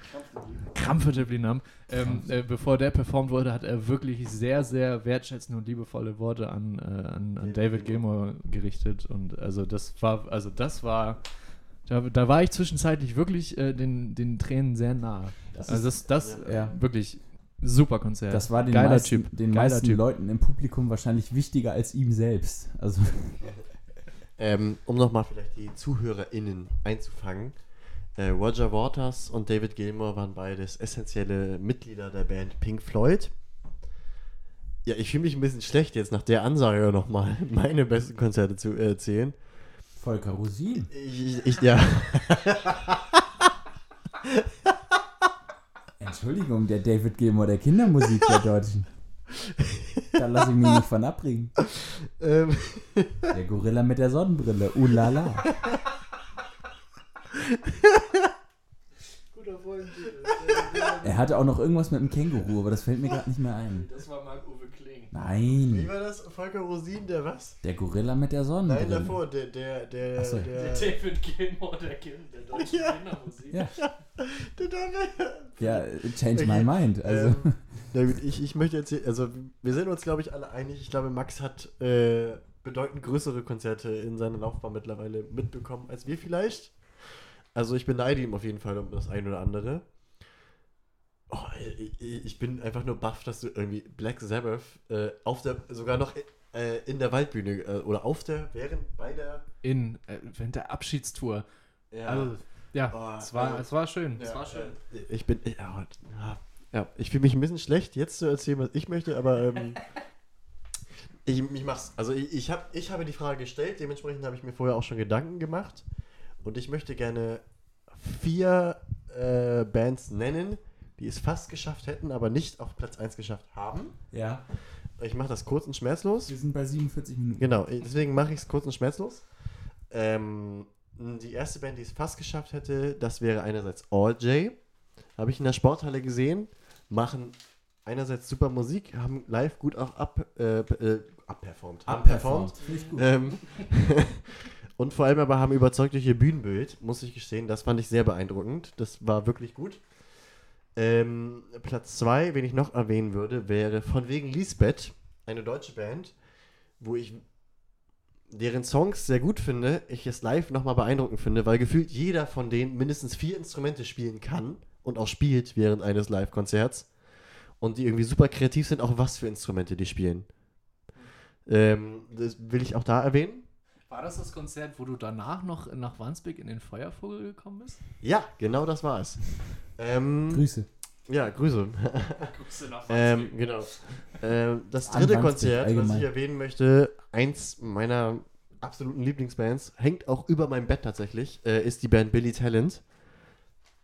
comfortably numb, ähm, äh, bevor der performt wurde, hat er wirklich sehr, sehr wertschätzende und liebevolle Worte an, äh, an, an David Gilmour gerichtet. Und also das war, also das war, da, da war ich zwischenzeitlich wirklich äh, den, den Tränen sehr nah. Das also das, das Ja. wirklich super Konzert. Das war den Geiler meisten, Typ. den Geiler meisten Typ. Leuten im Publikum wahrscheinlich wichtiger als ihm selbst. Also, <laughs> Ähm, um nochmal vielleicht die ZuhörerInnen einzufangen. Äh, Roger Waters und David Gilmour waren beides essentielle Mitglieder der Band Pink Floyd. Ja, ich fühle mich ein bisschen schlecht jetzt nach der Ansage nochmal <laughs> meine besten Konzerte zu erzählen. Volker Rosin. Ich, ich, ja, <laughs> Entschuldigung, der David Gilmour der Kindermusik der Deutschen. Da lasse ich mich nicht von abbringen. ähm, Der Gorilla mit der Sonnenbrille. Ulala. Er hatte auch noch irgendwas mit dem Känguru, aber das fällt mir gerade nicht mehr ein. Das war Marc-Uwe Kling. wie Nein. war das? Volker Rosin, der was? Der Gorilla mit der Sonnenbrille. Nein, davor, der, der, der, so. der, David Gilmour der, kind, der <laughs> deutschen Ja. Kindermusik. Ja. der, der, Ja, change my mind. Also, Ähm, <laughs> na gut, ich, ich möchte erzählen, also wir sind uns, glaube ich, alle einig. Ich glaube, Max hat äh, bedeutend größere Konzerte in seiner Laufbahn mittlerweile mitbekommen als wir vielleicht. Also ich beneide ihm auf jeden Fall um das ein oder andere. Oh, ich, bin einfach nur baff, dass du irgendwie Black Sabbath äh, auf der, sogar noch äh, in der Waldbühne äh, oder auf der, während bei der. In, äh, während der Abschiedstour. Ja, Also, ja, Oh, es, war, also- es war schön. Es ja, war schön. äh, Ich bin, ja, ja, ja ich fühle mich ein bisschen schlecht, jetzt zu erzählen, was ich möchte, aber ähm, <laughs> ich, ich mach's. Also ich, ich, hab, ich habe die Frage gestellt, dementsprechend habe ich mir vorher auch schon Gedanken gemacht und ich möchte gerne vier äh, Bands nennen, die es fast geschafft hätten, aber nicht auf Platz 1 geschafft haben. ja, Ich mache das kurz und schmerzlos. wir sind bei 47 Minuten. Genau, deswegen mache ich es kurz und schmerzlos. Ähm, die erste Band, die es fast geschafft hätte, das wäre einerseits All J. Habe ich in der Sporthalle gesehen. Machen einerseits super Musik, haben live gut auch ab, äh, äh, abperformt. Abperformt. Gut. Ähm, <laughs> und vor allem aber haben überzeugt durch ihr Bühnenbild, muss ich gestehen. Das fand ich sehr beeindruckend. Das war wirklich gut. Ähm, Platz 2, wen ich noch erwähnen würde, wäre von wegen Lisbeth, eine deutsche Band, wo ich deren Songs sehr gut finde, ich es live nochmal beeindruckend finde, weil gefühlt jeder von denen mindestens vier Instrumente spielen kann und auch spielt während eines Live-Konzerts. Und die irgendwie super kreativ sind, auch was für Instrumente die spielen. Ähm, das will ich auch da erwähnen. War das das Konzert, wo du danach noch nach Wandsbek in den Feuervogel gekommen bist? Ja, genau das war es. Ähm, Grüße. ja, Grüße. Guckst du nach <laughs> ähm, genau. Ähm, das An dritte Wandsbek Konzert, was allgemein. ich erwähnen möchte, eins meiner absoluten Lieblingsbands, hängt auch über meinem Bett tatsächlich, äh, ist die Band Billy Talent,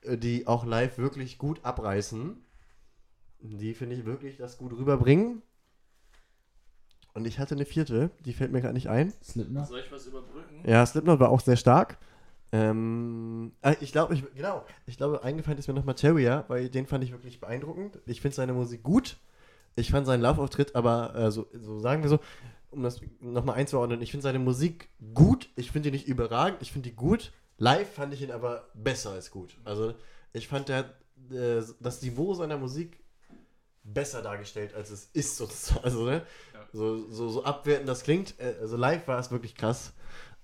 äh, die auch live wirklich gut abreißen. Die finde ich wirklich das gut rüberbringen. Und ich hatte eine vierte, die fällt mir gerade nicht ein. Slipknot. Soll ich was überbrücken? Ja, Slipknot war auch sehr stark. Ähm, äh, ich glaube, ich, genau, ich glaube, eingefallen ist mir nochmal Terrier, weil den fand ich wirklich beeindruckend. Ich finde seine Musik gut. Ich fand seinen Live-Auftritt, aber äh, so, so sagen wir so, um das nochmal einzuordnen, ich finde seine Musik gut. Ich finde die nicht überragend, ich finde die gut. Live fand ich ihn aber besser als gut. Also, ich fand der, äh, das Niveau seiner Musik besser dargestellt, als es ist sozusagen. Also, ne? So, so, so abwertend das klingt. Äh, also live war es wirklich krass.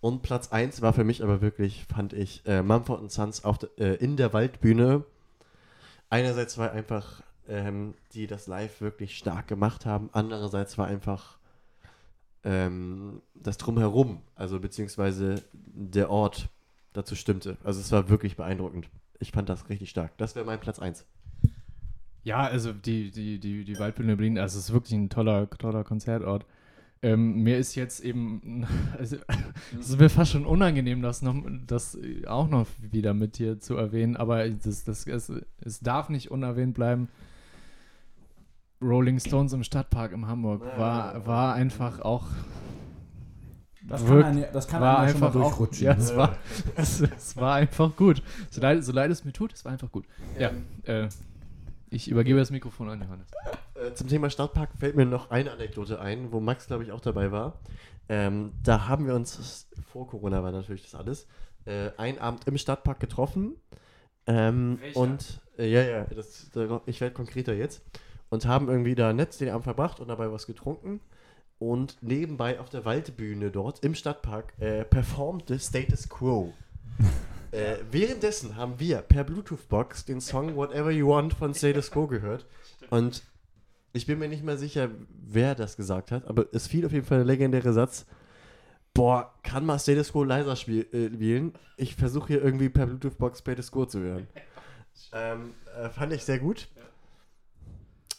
Und Platz 1 war für mich aber wirklich, fand ich, äh, Mumford Sons auf de, äh, in der Waldbühne. Einerseits war einfach, ähm, die das live wirklich stark gemacht haben. Andererseits war einfach ähm, das Drumherum, also beziehungsweise der Ort dazu stimmte. Also es war wirklich beeindruckend. Ich fand das richtig stark. Das wäre mein Platz 1. Ja, also die, die, die, die Waldbühne Berlin, also es ist wirklich ein toller, toller Konzertort. ähm, mir ist jetzt eben, <laughs> also, es ist mir fast schon unangenehm, das, noch, das auch noch wieder mit dir zu erwähnen, aber das, das, es, es darf nicht unerwähnt bleiben. Rolling Stones im Stadtpark in Hamburg war, war einfach auch Das kann, ein, das kann war ja schon einfach auch, durchrutschen. ja, ne? es war, <laughs> es, es war einfach gut. So leid, so leid es mir tut, es war einfach gut. Ja, äh, ich übergebe das Mikrofon an Johannes. Äh, zum Thema Stadtpark fällt mir noch eine Anekdote ein, wo Max, glaube ich, auch dabei war. Ähm, da haben wir uns, vor Corona war natürlich das alles, äh, einen Abend im Stadtpark getroffen. Ähm, und, äh, ja, ja, das, da- ich werde konkreter jetzt. Und haben irgendwie da nett den Abend verbracht und dabei was getrunken. Und nebenbei auf der Waldbühne dort im Stadtpark äh, performte Status Quo. Äh, währenddessen haben wir per Bluetooth-Box den Song Whatever You Want von Status Quo gehört. Und ich bin mir nicht mehr sicher, wer das gesagt hat, aber es fiel auf jeden Fall der legendäre Satz: Boah, kann mal Status Quo leiser äh, spielen? Ich versuche hier irgendwie per Bluetooth-Box Status Quo zu hören. ähm, äh, fand ich sehr gut.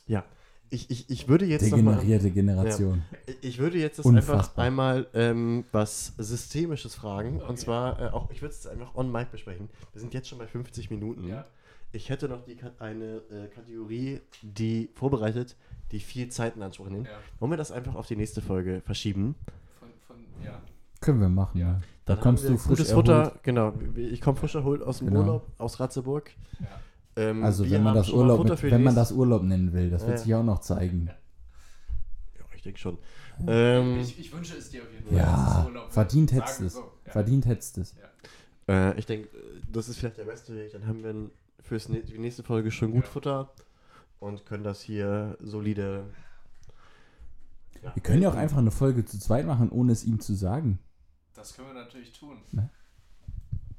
Ja, ich, ich, ich würde jetzt nochmal. Degenerierte Generation. Ich würde jetzt das Unfassbar. einfach einmal ähm, was Systemisches fragen. Und zwar, äh, auch ich würde es einfach on mic besprechen. Wir sind jetzt schon bei 50 Minuten. Ja. Ich hätte noch die, eine äh, Kategorie, die vorbereitet, die viel Zeit in Anspruch nimmt. Ja, Wollen wir das einfach auf die nächste Folge verschieben? von, von, ja. Können wir machen, Ja. ja. Da Dann kommst haben wir du frisch gutes erholt. Futter. Genau, ich komme frisch erholt aus dem Genau. Urlaub, aus Ratzeburg. Ja. Ähm, Also wenn man das Urlaub, mit, für wenn man das Urlaub nennen will, das Ja, wird ja. sich auch noch zeigen. Ja, ich denke schon. Ähm, ich, ich wünsche es dir auf jeden Fall. Ja, dass es Urlaub wird. verdient hättest es. so, ja. Verdient hättest es. Äh, ich denke, das ist vielleicht der beste Weg. Dann haben wir nä- die nächste Folge schon gut Ja. Futter und können das hier solide. Ja. Wir können ja auch einfach eine Folge zu zweit machen, ohne es ihm zu sagen. Das können wir natürlich tun. Ne?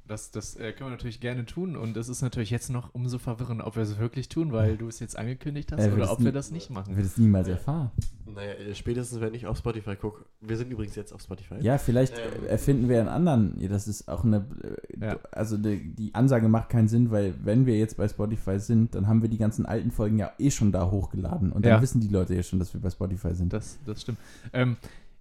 Das, das äh, können wir natürlich gerne tun und es ist natürlich jetzt noch umso verwirrender, ob wir es wirklich tun, weil du es jetzt angekündigt hast wird oder ob nie- wir das nicht machen. wirst es niemals erfahren. Naja, äh, spätestens wenn ich auf Spotify gucke. Wir sind übrigens jetzt auf Spotify. Ja, vielleicht Ähm. äh, erfinden wir einen anderen. Ja, das ist auch eine. äh, Ja. Also die, die Ansage macht keinen Sinn, weil wenn wir jetzt bei Spotify sind, dann haben wir die ganzen alten Folgen ja eh schon da hochgeladen. Und dann Ja. wissen die Leute ja schon, dass wir bei Spotify sind. Das, das stimmt. Ähm,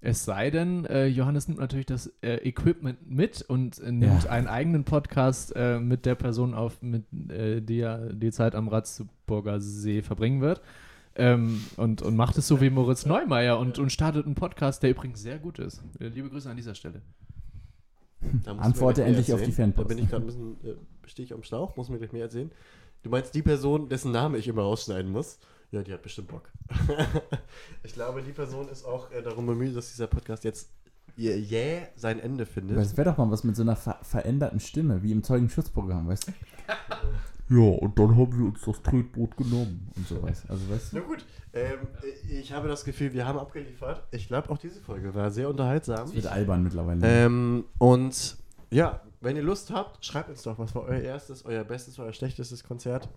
es sei denn, äh, Johannes nimmt natürlich das äh, Equipment mit und äh, nimmt Ja. einen eigenen Podcast äh, mit der Person auf, mit äh, die er die Zeit am Ratzeburger See verbringen wird. Ähm, und, und macht es so wie Moritz Neumeier und, und startet einen Podcast, der übrigens sehr gut ist. Äh, liebe Grüße an dieser Stelle. Antworte endlich auf die. Fanpost. Da bin ich gerade ein bisschen, äh, stehe ich am Schlauch, muss mir gleich mehr erzählen. Du meinst die Person, dessen Name ich immer rausschneiden muss? Ja, die hat bestimmt Bock. <laughs> ich glaube, die Person ist auch äh, darum bemüht, dass dieser Podcast jetzt jäh yeah, sein Ende findet. Aber es wäre doch mal was mit so einer ver veränderten Stimme, wie im Zeugenschutzprogramm, weißt du? <laughs> ja, und dann haben wir uns das Tretboot genommen und sowas. Also, weißt Na gut, ähm, ich habe das Gefühl, wir haben abgeliefert. Ich glaube, auch diese Folge war sehr unterhaltsam. Es wird albern mittlerweile. Ähm, und ja, wenn ihr Lust habt, schreibt uns doch, was war euer erstes, euer bestes, euer schlechtestes Konzert.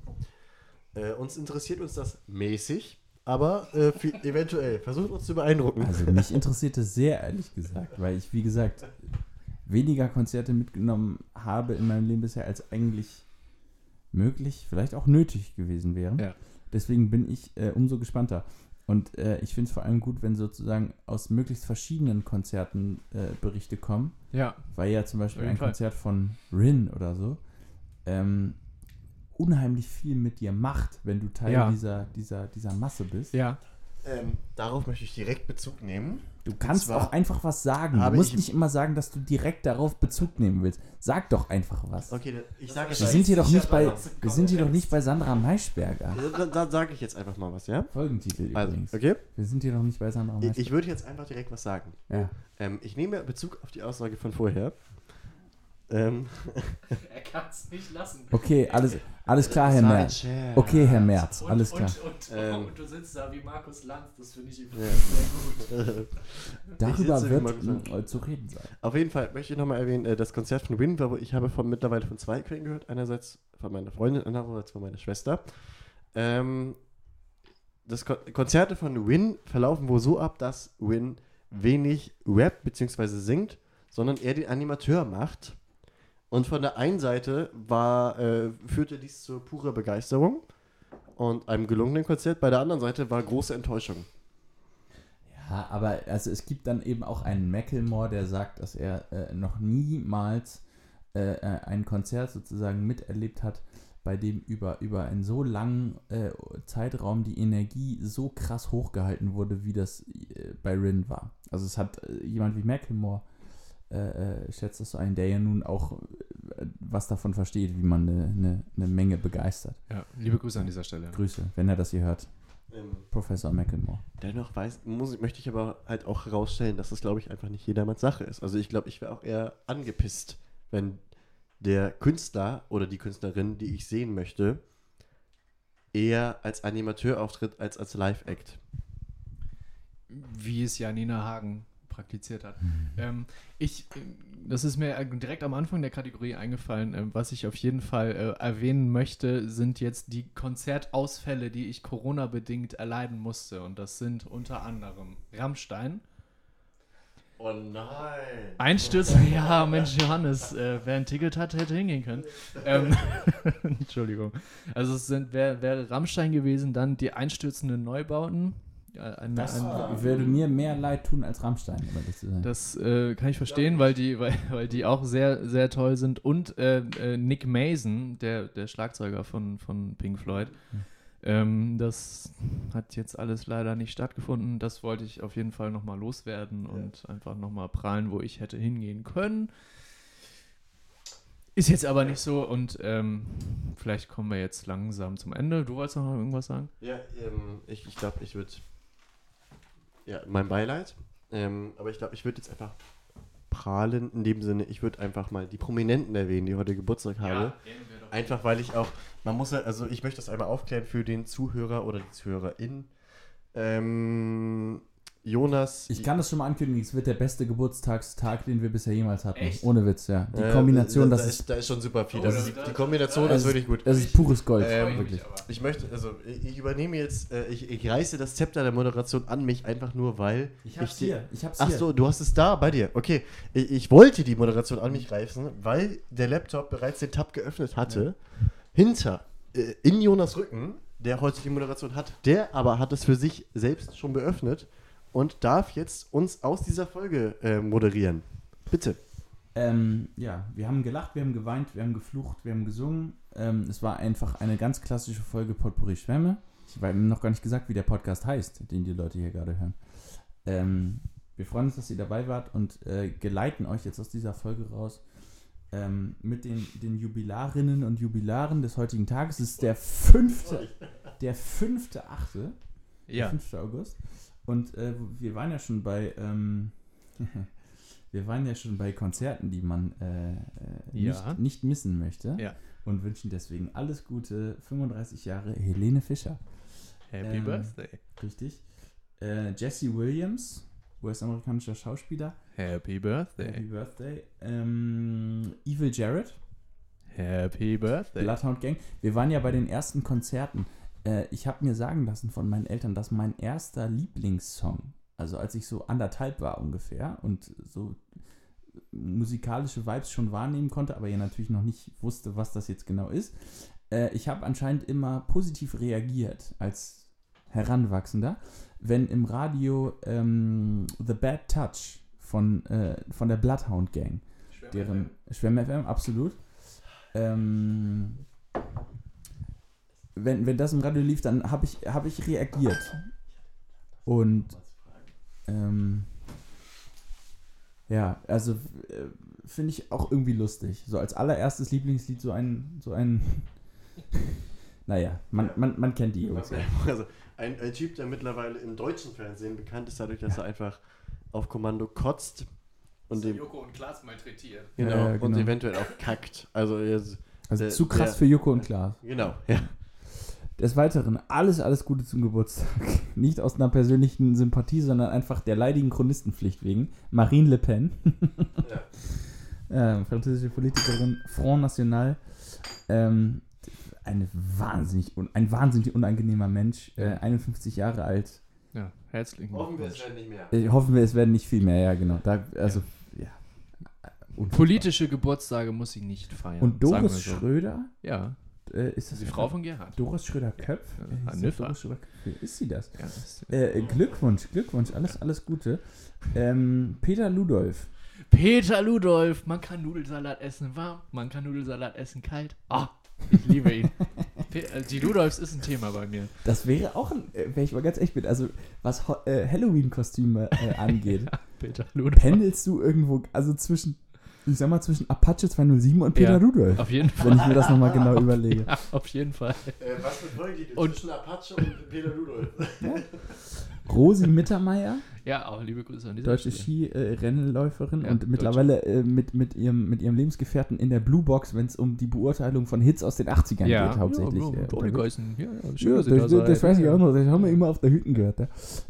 Äh, uns interessiert uns das mäßig, aber äh, viel, <laughs> eventuell. Versucht uns zu beeindrucken. Also mich interessiert es sehr, ehrlich gesagt, weil ich, wie gesagt, weniger Konzerte mitgenommen habe in meinem Leben bisher, als eigentlich möglich, vielleicht auch nötig gewesen wären. Ja. Deswegen bin ich äh, umso gespannter. Und äh, ich finde es vor allem gut, wenn sozusagen aus möglichst verschiedenen Konzerten äh, Berichte kommen, Ja, weil ja zum Beispiel ein Fall. Konzert von Rin oder so ähm, unheimlich viel mit dir macht, wenn du Teil Ja. dieser, dieser, dieser Masse bist. ja. Ähm, darauf möchte ich direkt Bezug nehmen. Du kannst auch einfach was sagen. Du musst ich- nicht immer sagen, dass du direkt darauf Bezug nehmen willst. Sag doch einfach was. Okay, ich sage Wir sind hier doch nicht bei, wir sind hier doch nicht bei Sandra Maischberger. Da, da sage ich jetzt einfach mal was, ja? Folgentitel Also, übrigens. okay. Wir sind hier doch nicht bei Sandra Ich, Maischberger. ich würde jetzt einfach direkt was sagen. ja. Ähm, ich nehme Bezug auf die Aussage von vorher. Ähm, <laughs> Er kann es nicht lassen. Okay, alles, alles klar, Herr Merz. Okay, Herr Merz, Und, alles klar. Und, und, Ähm. und du sitzt da wie Markus Lanz, das finde ich Ja. sehr gut. <laughs> Darüber wird äh, zu reden sein. Auf jeden Fall möchte ich nochmal erwähnen, äh, das Konzert von Win, ich habe von mittlerweile von zwei Quellen gehört. Einerseits von meiner Freundin, andererseits von meiner Schwester. Ähm, das Kon Konzerte von Win verlaufen wohl so ab, dass Win wenig rappt bzw. singt, sondern er den Animateur macht. Und von der einen Seite war, äh, führte dies zu purer Begeisterung und einem gelungenen Konzert. Bei der anderen Seite war große Enttäuschung. Ja, aber also es gibt dann eben auch einen Macklemore, der sagt, dass er äh, noch niemals äh, äh, ein Konzert sozusagen miterlebt hat, bei dem über, über einen so langen äh, Zeitraum die Energie so krass hochgehalten wurde, wie das äh, bei Rin war. Also es hat äh, jemand wie Macklemore äh, äh, schätzt das so ein, der ja nun auch äh, was davon versteht, wie man eine, eine, eine Menge begeistert. Ja, liebe Grüße an dieser Stelle. Grüße, wenn er das hier hört. Ähm, Professor Macklemore. dennoch weiß, muss, möchte ich aber halt auch herausstellen, dass das, glaube ich, einfach nicht jedermanns Sache ist. Also ich glaube, ich wäre auch eher angepisst, wenn der Künstler oder die Künstlerin, die ich sehen möchte, eher als Animateur auftritt als als Live-Act. Wie es Janina Hagen praktiziert hat. Ähm, ich, äh, das ist mir äh, direkt am Anfang der Kategorie eingefallen. Ähm, was ich auf jeden Fall äh, erwähnen möchte, sind jetzt die Konzertausfälle, die ich Corona-bedingt erleiden musste. Und das sind unter anderem Rammstein. Oh nein! Einstürzen, ja, Mensch, Johannes, äh, wer ein Ticket hat, hätte hingehen können. <laughs> Ähm, <laughs> Entschuldigung. Also es sind, wäre wär Rammstein gewesen, dann die einstürzenden Neubauten. Ja, ein, Das ein, würde mir mehr leid tun als Rammstein, um ehrlich zu sein. das äh, kann ich verstehen, weil die, weil, weil die auch sehr, sehr toll sind. Und äh, äh, Nick Mason, der, der Schlagzeuger von, von Pink Floyd, Hm. ähm, das hat jetzt alles leider nicht stattgefunden. Das wollte ich auf jeden Fall nochmal loswerden und einfach nochmal prallen, wo ich hätte hingehen können. Ist jetzt aber nicht so und ähm, vielleicht kommen wir jetzt langsam zum Ende. Du wolltest noch mal irgendwas sagen? Ja, ähm, ich, ich glaube, ich würde. Ja, mein Beileid. Ähm, aber ich glaube, ich würde jetzt einfach prahlen in dem Sinne, ich würde einfach mal die Prominenten erwähnen, die heute Geburtstag haben. Einfach weil ich auch, man muss ja, also ich möchte das einmal aufklären für den Zuhörer oder die Zuhörerin. Ähm, Jonas. Ich kann das schon mal ankündigen, es wird der beste Geburtstagstag, den wir bisher jemals hatten. Echt? Ohne Witz, ja. Die äh, Kombination, da, das da ist, Da ist schon super viel. Oh, ist, die Kombination das ist wirklich gut. das ist pures Gold, Ähm, wirklich. Ich möchte, also ich ich übernehme jetzt, äh, ich, ich reiße das Zepter der Moderation an mich, einfach nur weil. Ich hab's die- hier, ich hab's Ach hier. so, du hast es da bei dir. Okay. Ich, ich wollte die Moderation an mich reißen, weil der Laptop bereits den Tab geöffnet hatte. Hinter, äh, in Jonas Rücken, der heute die Moderation hat, der aber hat es für sich selbst schon beöffnet und darf jetzt uns aus dieser Folge äh, moderieren. Bitte. Ähm, ja, wir haben gelacht, wir haben geweint, wir haben geflucht, wir haben gesungen. Ähm, es war einfach eine ganz klassische Folge Potpourri Schwämme. Ich habe noch gar nicht gesagt, wie der Podcast heißt, den die Leute hier gerade hören. Ähm, wir freuen uns, dass ihr dabei wart und äh, geleiten euch jetzt aus dieser Folge raus ähm, mit den, den Jubilarinnen und Jubilaren des heutigen Tages. Es ist der fünfte, der fünfte Achte. Ja. Der 5. August. Und äh, wir waren ja schon bei, ähm, <laughs> wir waren ja schon bei Konzerten, die man äh, äh, Ja. nicht, nicht missen möchte. Ja. Und wünschen deswegen alles Gute, 35 Jahre Helene Fischer. Happy Ähm, Birthday. Richtig. Äh, Jesse Williams, US-amerikanischer Schauspieler. Happy Happy Birthday. Birthday. Ähm, Evil Jared, Happy Birthday. Bloodhound Gang. Wir waren ja bei den ersten Konzerten. Äh, ich habe mir sagen lassen von meinen Eltern, dass mein erster Lieblingssong, also als ich so anderthalb war ungefähr und so musikalische Vibes schon wahrnehmen konnte, aber ja natürlich noch nicht wusste, was das jetzt genau ist. Äh, ich habe anscheinend immer positiv reagiert als Heranwachsender, wenn im Radio ähm, The Bad Touch von, äh, von der Bloodhound Gang deren Schwemm FM, absolut. Ähm, wenn, wenn das im Radio lief, dann habe ich, hab ich reagiert. Und ähm, ja, also äh, finde ich auch irgendwie lustig. So als allererstes Lieblingslied so ein, so ein <laughs> naja, man, man, man kennt die Jungs. Ja. <laughs> Also ein, ein Typ, der mittlerweile im deutschen Fernsehen bekannt ist, dadurch, dass er einfach auf Kommando kotzt und, dem, Joko und Klaas malträtiert. genau, Äh, und genau. eventuell auch kackt. Also jetzt, Also Der- zu krass der- für Joko und Klaas. genau, ja. Des Weiteren, alles, alles Gute zum Geburtstag. <laughs> Nicht aus einer persönlichen Sympathie, sondern einfach der leidigen Chronistenpflicht wegen. Marine Le Pen, <laughs> ähm, französische Politikerin, Front National, ähm, eine wahnsinnig, ein wahnsinnig unangenehmer Mensch, äh, 51 Jahre alt. Ja, herzlichen Hoffen wir, es Glückwunsch. werden nicht mehr. Ich hoffen wir, es werden nicht viel mehr, ja, genau. Da, also, ja. Unfassbar. Politische Geburtstage muss ich nicht feiern. Und sagen Doris wir so. Schröder, Ja. Äh, ist das Die Frau von Gerhard. Doris Schröder-Köpf? Ja, Äh. Doris Schröder-Köpf? Ist sie das? Ja, das Äh, Glückwunsch, Glückwunsch, alles, alles Gute. Ähm, Peter Ludolf. Peter Ludolf, man kann Nudelsalat essen warm, man kann Nudelsalat essen kalt. Ah, ich liebe ihn. <laughs> Äh, die Ludolfs ist ein Thema bei mir. Das wäre auch ein, äh, wenn ich mal ganz echt bin, also was äh, Halloween-Kostüme äh, angeht, <laughs> Peter Ludolf. pendelst du irgendwo, also zwischen, ich sag mal, zwischen Apache 207 und Peter Ja, Ludolf, Auf jeden Fall. wenn ich mir das nochmal genau überlege. <laughs> Ja, auf jeden Fall. Äh, was für Folge die Und- zwischen Apache und Peter Ludolf? Rosi Mittermeier, Ja, auch liebe Grüße an dieser deutsche. Skirennläuferin Ja, und mittlerweile äh, mit, mit, ihrem, mit ihrem Lebensgefährten in der Blue Box, wenn es um die Beurteilung von Hits aus den 80ern Ja, geht, hauptsächlich. Ja, äh, ja, Toni Geusen. Ja, ja, schön, Ja, dass das, das, das weiß ich auch noch, das haben wir Ja. immer auf der Hütten gehört. Ja.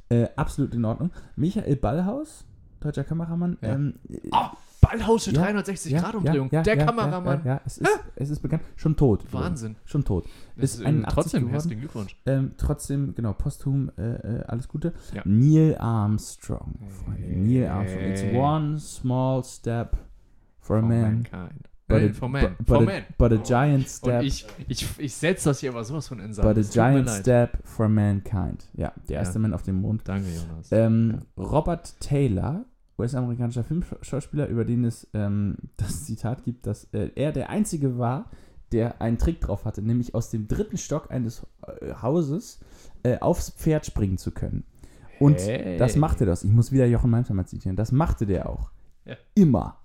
Äh, absolut in Ordnung. Michael Ballhaus, deutscher Kameramann. Ja. Ähm, Ah, Ballhausche Ja, 360-Grad-Umdrehung. ja, Der ja, Kameramann. Ja, es, ist, es ist bekannt. Schon tot. Wahnsinn. Schon tot. Das Ist ist 81 trotzdem geworden. herzlichen Glückwunsch. Ähm, trotzdem, genau, posthum, äh, äh, alles Gute. Neil Armstrong. Freunde. Neil Armstrong. It's one small step for a For man. mankind. But Äh, a, for man. but, For but, man. a, but a giant step. Und ich, ich, ich setze das hier aber sowas von in Sand. but a giant step for mankind. Ja, der erste Mann auf dem Mond. Danke, Jonas. Ähm, Robert Taylor, US-amerikanischer Filmschauspieler, über den es ähm, <laughs> das Zitat gibt, dass äh, er der Einzige war, der einen Trick drauf hatte, nämlich aus dem dritten Stock eines äh, Hauses äh, aufs Pferd springen zu können. Und Hey. das machte das. Ich muss wieder Jochen Malmsheimer zitieren. Das machte der auch. Ja. Immer.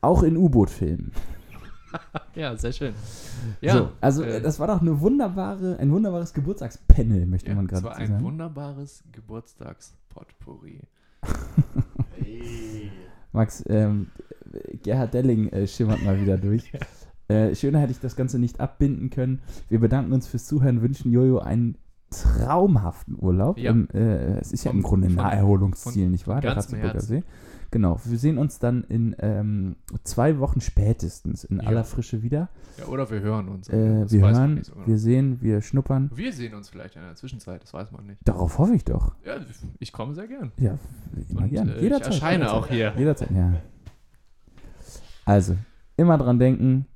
Auch in U-Boot-Filmen. <laughs> Ja, sehr schön. Ja, so, also äh, das war doch eine wunderbare, ein wunderbares Geburtstagspanel, möchte ja, man es gerade war ein sagen. wunderbares Geburtstagspotpourri. <laughs> Hey. Max, ähm, Gerhard Delling äh, schimmert mal wieder durch. <laughs> Äh, schöner hätte ich das Ganze nicht abbinden können. Wir bedanken uns fürs Zuhören, wünschen Jojo einen traumhaften Urlaub. Ja. Im, äh, es ist ja im Grunde ein Naherholungsziel, nicht wahr? Der Ratzeburger. See. Genau, wir sehen uns dann in ähm, zwei Wochen spätestens in Ja. aller Frische wieder. Ja, oder wir hören uns. Äh, wir hören, so genau. wir sehen, wir schnuppern. wir sehen uns vielleicht in der Zwischenzeit, das weiß man nicht. Darauf hoffe ich doch. Ja, ich komme sehr gern. Ja, immer Und, gern. äh, ich Jederzeit. erscheine jederzeit. auch hier. Jederzeit, ja. Also, immer dran denken,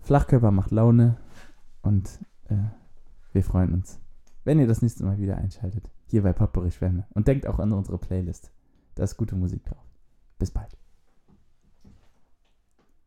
Flachkörper macht Laune und äh, wir freuen uns, wenn ihr das nächste Mal wieder einschaltet, hier bei Potpourri Schwämme. Und denkt auch an unsere Playlist. Da ist gute Musik drauf. Bis bald.